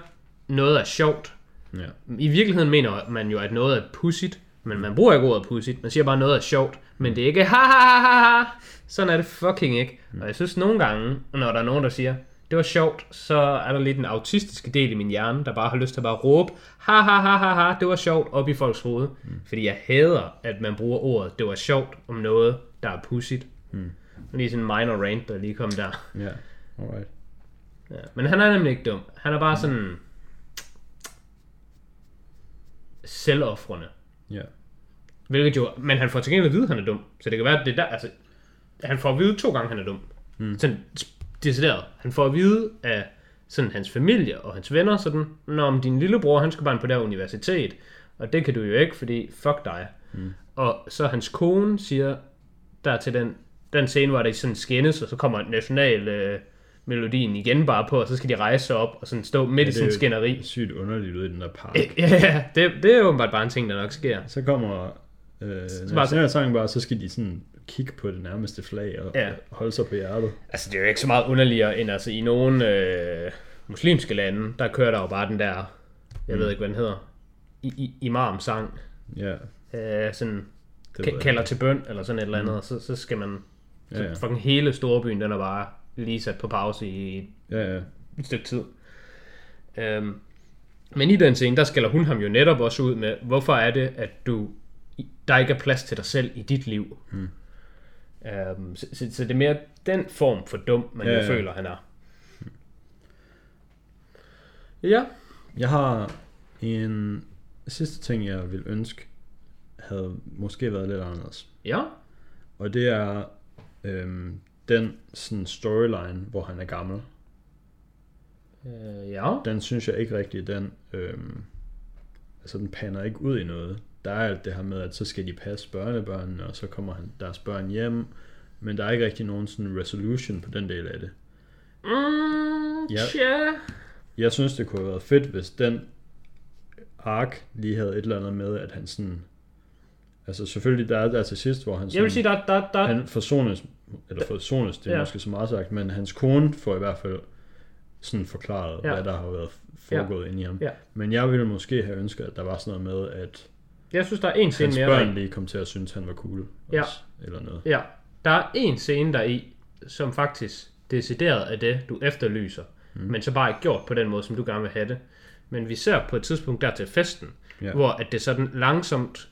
noget er sjovt. Ja. I virkeligheden mener man jo, at noget er pudsigt, men man bruger ikke ordet pudsigt. Man siger bare, noget er sjovt, men det er ikke ha ha ha ha. Sådan er det fucking ikke. Og jeg synes nogle gange, når der er nogen, der siger, det var sjovt, så er der lidt en autistiske del i min hjerne, der bare har lyst til at bare råbe, ha ha ha ha ha, det var sjovt op i folks hoved. Mm. Fordi jeg hader, at man bruger ordet, det var sjovt om noget, der er pudsigt. Mm. Lige sådan en minor rant, der lige kom der. Ja, alright. Ja. Men han er nemlig ikke dum. Han er bare sådan selvoffrende. Ja. Hvilket jo, men han får til gengæld at vide, at han er dum. Så det kan være, at det er der, altså, han får at vide to gange, at han er dum. Mm. Sådan decideret. Han får at vide af sådan hans familie og hans venner, sådan, når om din lillebror, han skal bare på det her universitet, og det kan du jo ikke, fordi fuck dig. Mm. Og så hans kone siger, der til den, den scene, hvor der sådan skændes, og så kommer national øh, melodien igen bare på, og så skal de rejse sig op og sådan stå midt ja, i det er sådan en jo- skænderi. Sygt underligt ud i den der park. Ja, ja, det, det er åbenbart bare en ting, der nok sker. Så kommer Øh, bare- nationalsangen bare, så skal de sådan kigge på det nærmeste flag og, Ja. holde sig på hjertet. Altså, det er jo ikke så meget underligere, end altså i nogle øh, muslimske lande, der kører der jo bare den der, jeg mm. ved ikke, hvad den hedder, i, i, imam-sang, Ja, øh, sådan, det kalder til bøn, eller sådan et eller andet, mm. så, så skal man, så Ja, ja. fucking hele storbyen, den er bare lige sat på pause i et Ja, ja. et stykke tid. Øhm, men i den scene, der skælder hun ham jo netop også ud med, hvorfor er det, at du der ikke er plads til dig selv i dit liv. Hmm. Øhm, så, så, så det er mere den form for dum, man ja, ja. føler, han er. Ja. Jeg har en sidste ting, jeg vil ønske, havde måske været lidt anderledes. Ja. Og det er øhm, den sådan storyline, hvor han er gammel. Øh, ja. Den synes jeg ikke rigtig, den, øhm, altså den pander ikke ud i noget. Der er alt det her med, at så skal de passe børnebørnene, og så kommer han, deres børn hjem. Men der er ikke rigtig nogen sådan resolution på den del af det. Mm, Ja. tja. Jeg synes, det kunne have været fedt, hvis den ark lige havde et eller andet med, at han sådan... Altså selvfølgelig, der er der til sidst, hvor han sådan... Jeg vil sige, der, der, der, han forsones, eller forsones, det er Ja. måske så meget sagt, men hans kone får i hvert fald sådan forklaret, ja. hvad der har været foregået ja. inde i ham. Ja. Men jeg ville måske have ønsket, at der var sådan noget med, at jeg synes, der er en scene hans mere. børn der- lige kom til at synes, han var cool. Ja. Også, eller noget. Ja, der er en scene der i, som faktisk decideret er det, du efterlyser, mm. men så bare ikke gjort på den måde, som du gerne vil have det. Men vi ser på et tidspunkt der til festen, ja. Ja. hvor at det sådan langsomt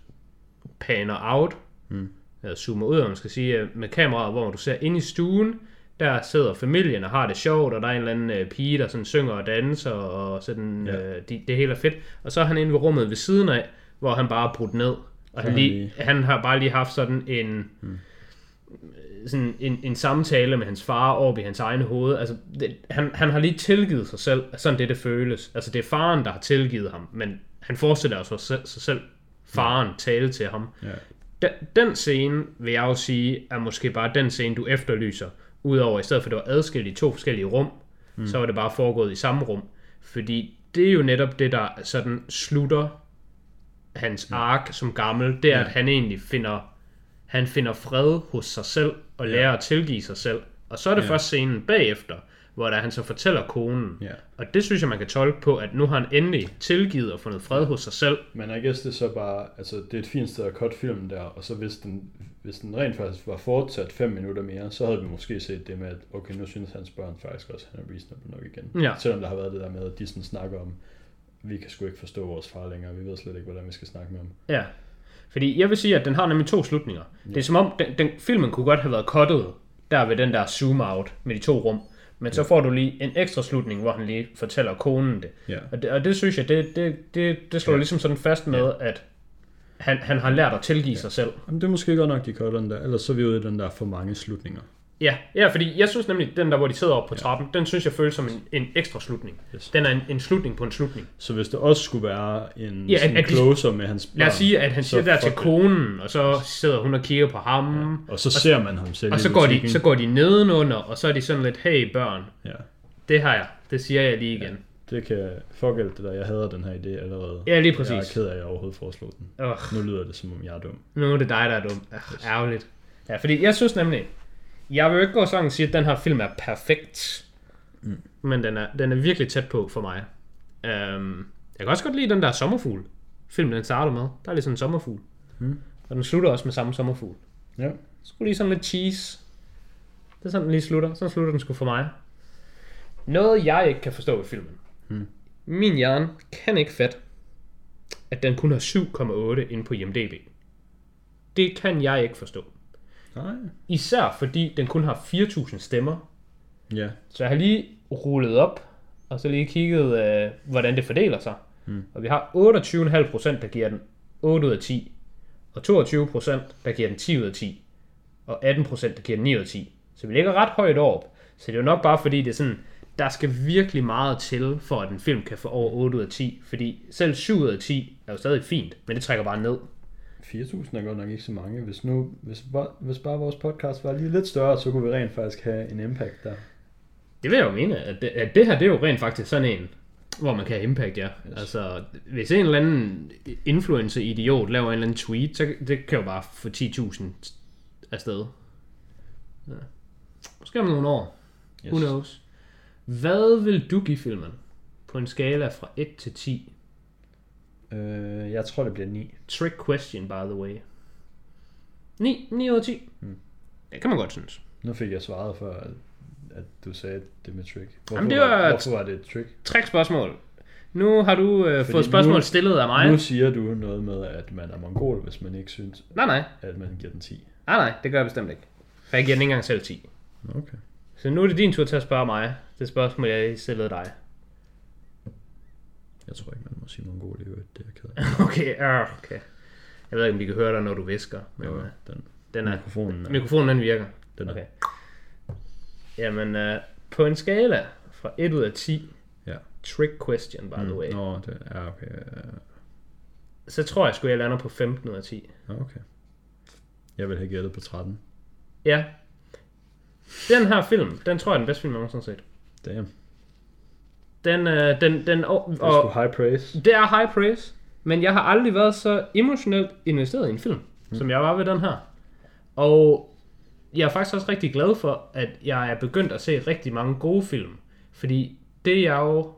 paner out, mm. eller zoomer ud, om man skal sige, med kameraet, hvor du ser ind i stuen, der sidder familien og har det sjovt, og der er en eller anden øh, pige, der sådan synger og danser, og sådan, ja. Ja. øh, de, det hele er fedt. Og så er han inde ved rummet ved siden af, hvor han bare er brudt ned. Og han, lige, han har bare lige haft sådan en, hmm. sådan en, en samtale med hans far over i hans egen hoved. Altså, det, han, han har lige tilgivet sig selv, sådan det det føles. Altså det er faren, der har tilgivet ham, men han forestiller sig selv, sig selv faren tale til ham. Ja. Den, den scene, vil jeg jo sige, er måske bare den scene, du efterlyser. Udover i stedet for, at det var adskilt i to forskellige rum, mm. så var det bare foregået i samme rum. Fordi det er jo netop det, der sådan slutter hans ark som gammel. Det er, Ja. at han egentlig finder, han finder fred hos sig selv, og lærer at tilgive sig selv. Og så er det Ja. først scenen bagefter, hvor der han så fortæller konen. Ja. Og det synes jeg, man kan tolke på, at nu har han endelig tilgivet og fundet fred hos sig selv. Men I guess det er så bare, altså det er et fint sted at cut filmen der, og så hvis den, hvis den rent faktisk var fortsat 5 minutter mere, så havde vi måske set det med, at okay, nu synes hans børn faktisk også, at han er reasonable nok igen. Ja. Selvom der har været det der med, at de sådan snakker om, vi kan sgu ikke forstå vores far længere, vi ved slet ikke, hvordan vi skal snakke med ham. Ja. Fordi jeg vil sige, at den har nemlig to slutninger. Ja. Det er som om, den, den filmen kunne godt have været cuttet der ved den der zoom out med de to rum. Men så får du lige en ekstra slutning, hvor han lige fortæller konen det. Ja. Og det, og det synes jeg, det, det, det, det slår ja. Ja. ligesom sådan fast med, at han, han har lært at tilgive ja. sig selv. Jamen, det er måske godt nok, de cutter den der, ellers så er vi ude i den der for mange slutninger. Ja, ja, fordi jeg synes nemlig, den der, hvor de sidder oppe på trappen, den synes jeg føles som en, en ekstra slutning. Yes. Den er en, en slutning på en slutning. Så hvis det også skulle være en Ja, ja, at- at de- closer med hans børn, Lad os sige, at han siger der til konen, og så sidder hun og kigger på ham. Og så ser man ham selv Og så går, de, så går de nedenunder, og så er de sådan lidt, hey børn, Ja, det har jeg, det siger jeg lige igen. det kan, fuck alt det der, jeg hader den her idé allerede. Ja, lige Jeg er præcis. ked af, at jeg overhovedet foreslog den. Ugh, Nu lyder det, som om jeg er dum. nu er det dig, der er dum. Ugh, ærgerligt. Ja, fordi jeg synes nemlig, jeg vil jo ikke gå så langt og sige, at den her film er perfekt. Mm. Men den er, den er virkelig tæt på for mig. Um, jeg kan også godt lide den der sommerfugl. Film, den starter med. Der er lige sådan en sommerfugl. Mm. Og den slutter også med samme sommerfugl. Ja. Skulle lige sådan lidt cheese. Det er sådan, den lige slutter. Sådan slutter den sgu for mig. Noget, jeg ikke kan forstå i filmen. Hmm. Min hjerne kan ikke fatte, at den kun har 7,8 inde på IMDb. Det kan jeg ikke forstå. Nej. Især fordi den kun har 4.000 stemmer. Ja. Så jeg har lige rullet op, og så lige kigget, øh, hvordan det fordeler sig. Hmm. Og vi har 28,5%, der giver den 8 ud af 10. Og 22%, der giver den 10 ud af 10. Og 18%, der giver den 9 ud af 10. Så vi ligger ret højt op. Så det er jo nok bare fordi, det er sådan, der skal virkelig meget til, for at en film kan få over 8 ud af 10. Fordi selv 7 ud af 10 er jo stadig fint, men det trækker bare ned. 4.000 er godt nok ikke så mange. Hvis, nu, hvis, hvis bare vores podcast var lige lidt større, så kunne vi rent faktisk have en impact der. Det vil jeg jo mene, at det, at det her, det er jo rent faktisk sådan en, Hvor man kan have impact, ja. Yes. Altså, hvis en eller anden influencer-idiot laver en eller anden tweet, så det kan jo bare få 10.000 afsted. Ja. Måske om nogle år. Yes. Who knows? Hvad vil du give filmen? På en skala fra 1 til 10. Øh, jeg tror, det bliver 9. Trick question, by the way. 9, 9 ud af 10. Hmm. Det kan man godt synes. Nu fik jeg svaret for, at, at du sagde det med trick. Hvorfor, Jamen, det var- var, hvorfor var det et trick? Trick spørgsmål. Nu har du øh, Fordi fået spørgsmål nu- stillet af mig. Nu siger du noget med, at man er mongol, hvis man ikke synes, Nej, nej. at man giver den 10. Nej, nej, det gør jeg bestemt ikke. For jeg giver den ikke engang selv 10. Okay. Så nu er det din tur til at spørge mig. Det spørgsmål, jeg stillede dig. Jeg tror ikke, man må sige mongol i øvrigt. Det er jeg ked af. Okay, øh, okay. Jeg ved ikke, om vi kan høre dig, når du visker. Men Jo, øh, den, den er, mikrofonen er, mikrofonen den virker. den Okay. Jamen, øh, på en skala fra 1 ud af 10, Ja. trick question, by the way, Mm, Nå, det er okay. øh, så tror jeg sgu, jeg lander på 15 ud af 10. nå, okay. Jeg vil have gættet på 13. Ja. Den her film, den tror jeg er den bedste film, jeg nogensinde har set. Damn. Den, øh, den, den, og, Det er og, high praise. Det er high praise, men jeg har aldrig været så emotionelt investeret i en film, mm. som jeg var ved den her. Og jeg er faktisk også rigtig glad for, at jeg er begyndt at se rigtig mange gode film. Fordi det jeg jo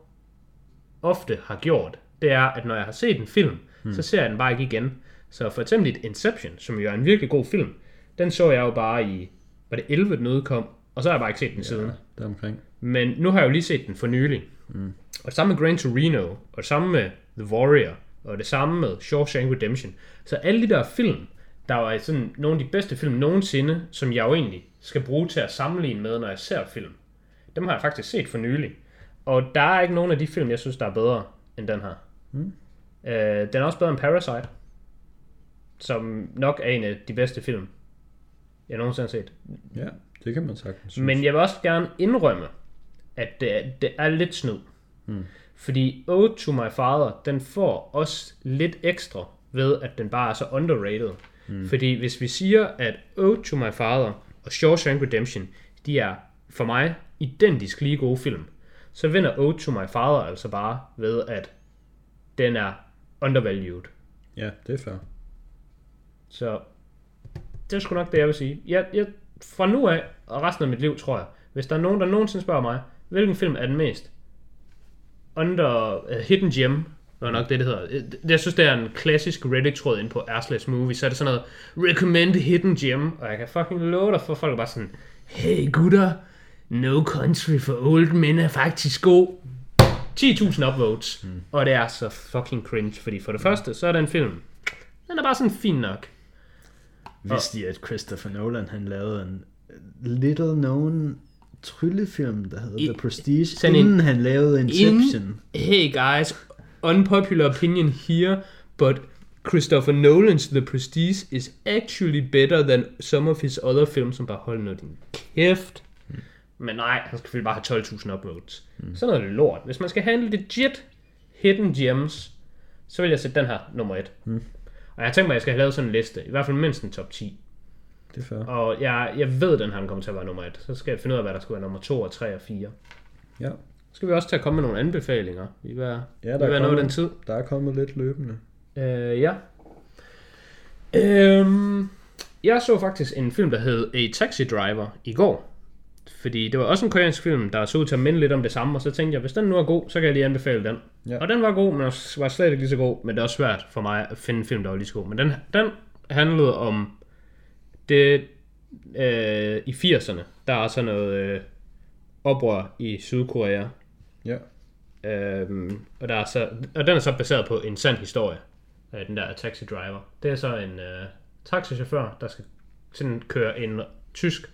ofte har gjort, det er, at når jeg har set en film, mm. så ser jeg den bare ikke igen. Så for eksempel Inception, som jo er en virkelig god film, den så jeg jo bare i, var det 11, den udkom, og så har jeg bare ikke set den ja. siden. Der omkring. Men nu har jeg jo lige set den for nylig. Mm. Og det samme med Gran Torino, og det samme med The Warrior, og det samme med Shawshank Redemption. Så alle de der film, der var sådan nogle af de bedste film nogensinde, som jeg jo egentlig skal bruge til at sammenligne med, når jeg ser film. Dem har jeg faktisk set for nylig. Og der er ikke nogen af de film, jeg synes, der er bedre end den her. Mm. Øh, den er også bedre end Parasite, som nok er en af de bedste film, jeg nogensinde har set. Ja, det kan man sagtens synes. Men jeg vil også gerne indrømme, at det er, det er lidt snyd. Mm. Fordi Ode to My Father, den får også lidt ekstra ved, at den bare er så underrated. Mm. Fordi hvis vi siger, at Ode to My Father og Shawshank Redemption, de er for mig identisk lige gode film, så vinder Ode to My Father altså bare ved, at den er undervalued. Ja, det er fair. Så det er sgu nok det, jeg vil sige. Jeg, jeg, fra nu af, og resten af mit liv, tror jeg, hvis der er nogen, der nogensinde spørger mig, hvilken film er den mest under uh, Hidden Gem, var nok det, det hedder. Det- Jeg synes, det er en klassisk Reddit-tråd ind på Arsleys Movie, så er det sådan noget, recommend Hidden Gem, og jeg kan fucking love dig for, folk er bare sådan, hey gutter, No Country for Old Men er faktisk god. 10.000 upvotes, mm. og det er så fucking cringe, fordi for det første, så er den film, den er bare sådan fin nok. Vidste I, at Christopher Nolan han lavede en little known tryllefilm, der hedder I- The Prestige, sådan en- inden han lavede Inception. Hey guys, unpopular opinion here, but Christopher Nolan's The Prestige is actually better than some of his other films, som bare hold nu din kæft. Mm. Men nej, han skal bare have 12.000 upvotes. Mm. Sådan noget lort. Hvis man skal handle legit hidden gems, så vil jeg sætte den her nummer et. Mm. Og jeg tænkt mig, at jeg skal have lavet sådan en liste. I hvert fald mindst en top 10. Det er fair. Og jeg, jeg ved, at den her kommer til at være nummer et. Så skal jeg finde ud af, hvad der skal være nummer 2 og 3 og 4. Ja. Så skal vi også til at komme med nogle anbefalinger. Vi være, Ja, der vi er af kommet- den tid. Der er kommet lidt løbende. Øh, ja. Øhm, jeg så faktisk en film, der hed A Taxi Driver i går. Fordi det var også en koreansk film, der så ud til at minde lidt om det samme. Og så tænkte jeg, hvis den nu er god, så kan jeg lige anbefale den. Ja. Og den var god, men var slet ikke lige så god. Men det er også svært for mig at finde en film, der var lige så god. Men den, den handlede om det øh, i 80'erne. Der er sådan noget øh, oprør i Sydkorea. Ja. Øhm, og, der er så, og den er så baseret på en sand historie, øh, den der taxi driver. Det er så en øh, taxichauffør, der skal sådan køre en tysk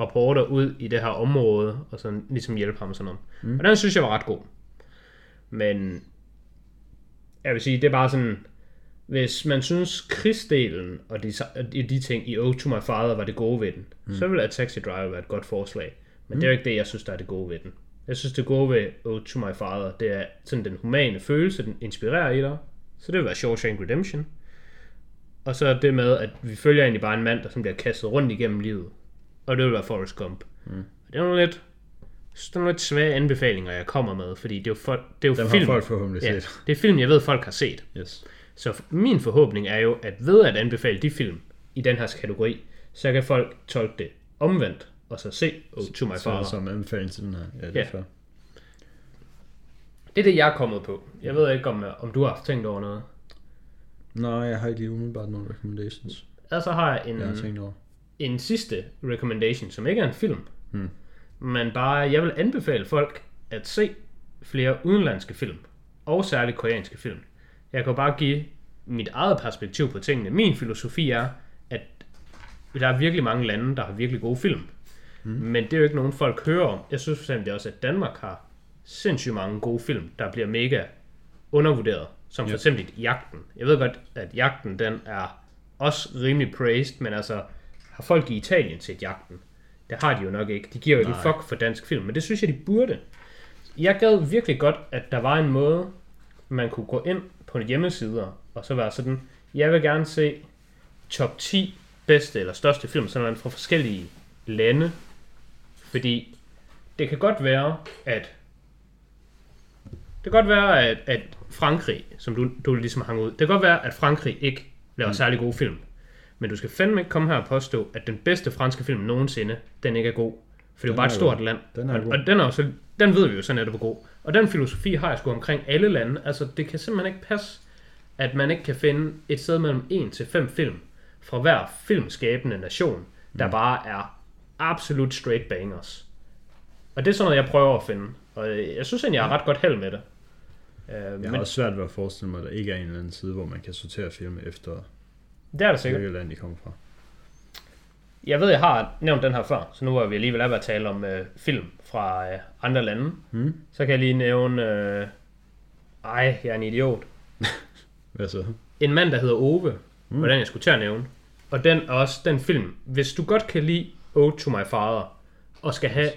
rapporter ud i det her område, og sådan ligesom hjælpe ham sådan noget. Mm. Og den synes jeg var ret god. Men jeg vil sige, det er bare sådan, hvis man synes krigsdelen og de, de, ting i Ode to My Father var det gode ved den, mm. så vil A Taxi Driver være et godt forslag. Men mm. det er jo ikke det, jeg synes, der er det gode ved den. Jeg synes, det gode ved Ode to My Father, det er sådan den humane følelse, den inspirerer i dig. Så det vil være Shawshank Redemption. Og så det med, at vi følger egentlig bare en mand, der sådan bliver kastet rundt igennem livet. Og det vil være Forrest Gump. Mm. Det er jo lidt sådan nogle lidt svage anbefalinger, jeg kommer med, fordi det er jo, folk, det er jo Dem film. har folk forhåbentlig ja, set. det er film, jeg ved, folk har set. Yes. Så min forhåbning er jo, at ved at anbefale de film i den her kategori, så kan folk tolke det omvendt, og så se Oh To My Så Father. som anbefaling til den her. Ja, det er Ja. fair. Det er det, jeg er kommet på. Jeg ved ikke, om, om du har haft tænkt over noget. Nej, jeg har ikke lige umiddelbart nogle recommendations. Altså har jeg en, Jeg har tænkt over. en sidste recommendation, som ikke er en film, Hmm. men bare, jeg vil anbefale folk at se flere udenlandske film, og særligt koreanske film. Jeg kan bare give mit eget perspektiv på tingene. Min filosofi er, at der er virkelig mange lande, der har virkelig gode film. Mm. Men det er jo ikke nogen, folk hører om. Jeg synes for eksempel også, at Danmark har sindssygt mange gode film, der bliver mega undervurderet. Som for Ja. eksempel Jagten. Jeg ved godt, at Jagten den er også rimelig praised, men altså, har folk i Italien set Jagten? Det har de jo nok ikke. De giver jo ikke Nej. fuck for dansk film, men det synes jeg, de burde. Jeg gad virkelig godt, at der var en måde, man kunne gå ind på hjemmesider, og så være sådan, jeg vil gerne se top 10 bedste eller største film, sådan noget fra forskellige lande. Fordi det kan godt være, at det kan godt være, at, at Frankrig, som du, du ligesom hang ud, det kan godt være, at Frankrig ikke laver særlig gode film. Men du skal fandme ikke komme her og påstå, at den bedste franske film nogensinde, den ikke er god. For det er jo bare et stort god. land. Den er og, god. og den, er jo så, den ved vi jo så netop er god. Og den filosofi har jeg sgu omkring alle lande. Altså, det kan simpelthen ikke passe, at man ikke kan finde et sted mellem 1 til 5 film fra hver filmskabende nation, der Mm. bare er absolut straight bangers. Og det er sådan noget, jeg prøver at finde. Og øh, jeg synes egentlig, jeg har ret godt held med det. Uh, Jeg men har også svært ved at forestille mig, at der ikke er en eller anden side, hvor man kan sortere film efter, det er der sikkert. hvilket land de kommer fra. Jeg ved, jeg har nævnt den her før, så nu er vi alligevel ved at tale om øh, film fra øh, andre lande. Hmm? Så kan jeg lige nævne... Øh, ej, jeg er en idiot. Hvad så? En mand, der hedder Ove, Mm. mm. hvordan jeg skulle til at nævne. Og den også den film. Hvis du godt kan lide Ode to My Father, og skal have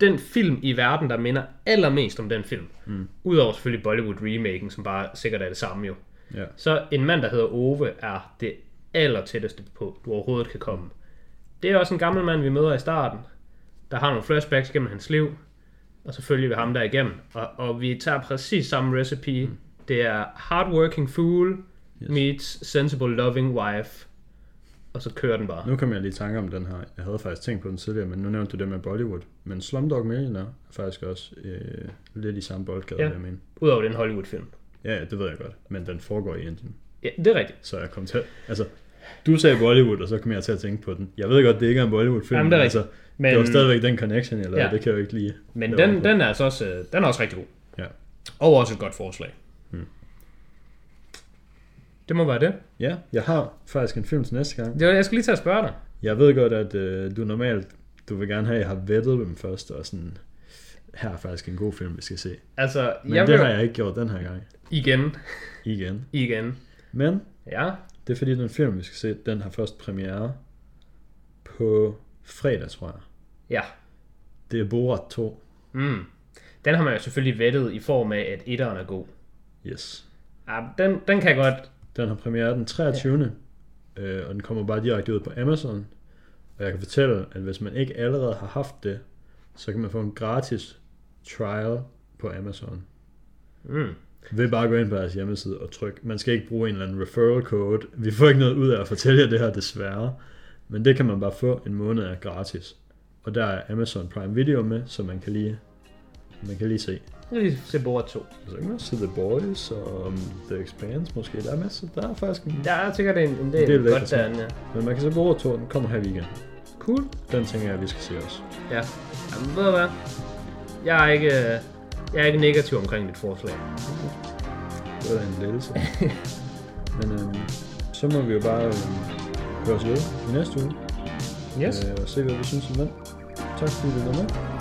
den film i verden, der minder allermest om den film, Mm. udover selvfølgelig Bollywood-remaken, som bare sikkert er det samme jo, Ja. så en mand, der hedder Ove, er det aller tætteste på, du overhovedet kan komme. Det er også en gammel mand, vi møder i starten, der har nogle flashbacks gennem hans liv, og så følger vi ham der igennem. Og, og vi tager præcis samme recipe. Mm. Det er hardworking fool Yes. meets sensible loving wife. Og så kører den bare. Nu kom jeg lige i tanke om den her. Jeg havde faktisk tænkt på den tidligere, men nu nævnte du det med Bollywood. Men Slumdog Millionaire er faktisk også øh, lidt i samme boldgade, ja. jeg mener. Udover den Hollywood-film. Ja, ja, det ved jeg godt. Men den foregår i Indien. Ja, det er rigtigt. Så jeg kom til Altså, du sagde Bollywood, og så kom jeg til at tænke på den. Jeg ved godt, det ikke er en Bollywood-film. Jamen, det er men altså, rigtigt. det Men, var stadigvæk den connection, eller Ja. det kan jeg jo ikke lige. men den, den, er altså også, øh, den er også rigtig god. Ja. Og også et godt forslag. Hmm. Det må være det. Ja, jeg har faktisk en film til næste gang. det var, jeg skulle lige til at spørge dig. Jeg ved godt, at øh, du normalt, du vil gerne have, at jeg har vettet dem først, og sådan, her er faktisk en god film, vi skal se. Altså, Men jeg det vil har jeg ikke gjort den her gang. igen, Igen. igen. Men Ja, det er fordi, den film, vi skal se, den har først premiere på fredag, tror jeg. ja. Det er Borat 2. Mm. Den har man jo selvfølgelig vettet i form af, at etteren er god. Yes. Ja, den, den kan jeg godt... Den har premiere den 23. Ja. Øh, og den kommer bare direkte ud på Amazon. Og jeg kan fortælle, at hvis man ikke allerede har haft det, så kan man få en gratis trial på Amazon. Mm. Ved bare at gå ind på deres hjemmeside og trykke. Man skal ikke bruge en eller anden referral code. Vi får ikke noget ud af at fortælle jer det her, desværre. Men det kan man bare få en måned af gratis. Og der er Amazon Prime Video med, så man kan lige, man kan lige se. Jeg kan lige se Borat 2. Så kan man se The Boys og um, The Expanse måske. Der er masser. Der er faktisk en... Der er sikkert en, en del, lækkert, godt derinde, ja. Men man kan se Borat 2, den kommer her i weekend. Cool. Den tænker jeg, at vi skal se også. Ja. Jamen, ved du hvad? Jeg er ikke, øh, jeg er ikke negativ omkring dit forslag. Det er da en lettelse. Men øhm, så må vi jo bare øhm, høre os ved i næste uge. Yes. Øh, og se, hvad vi synes om den. Tak fordi du var med.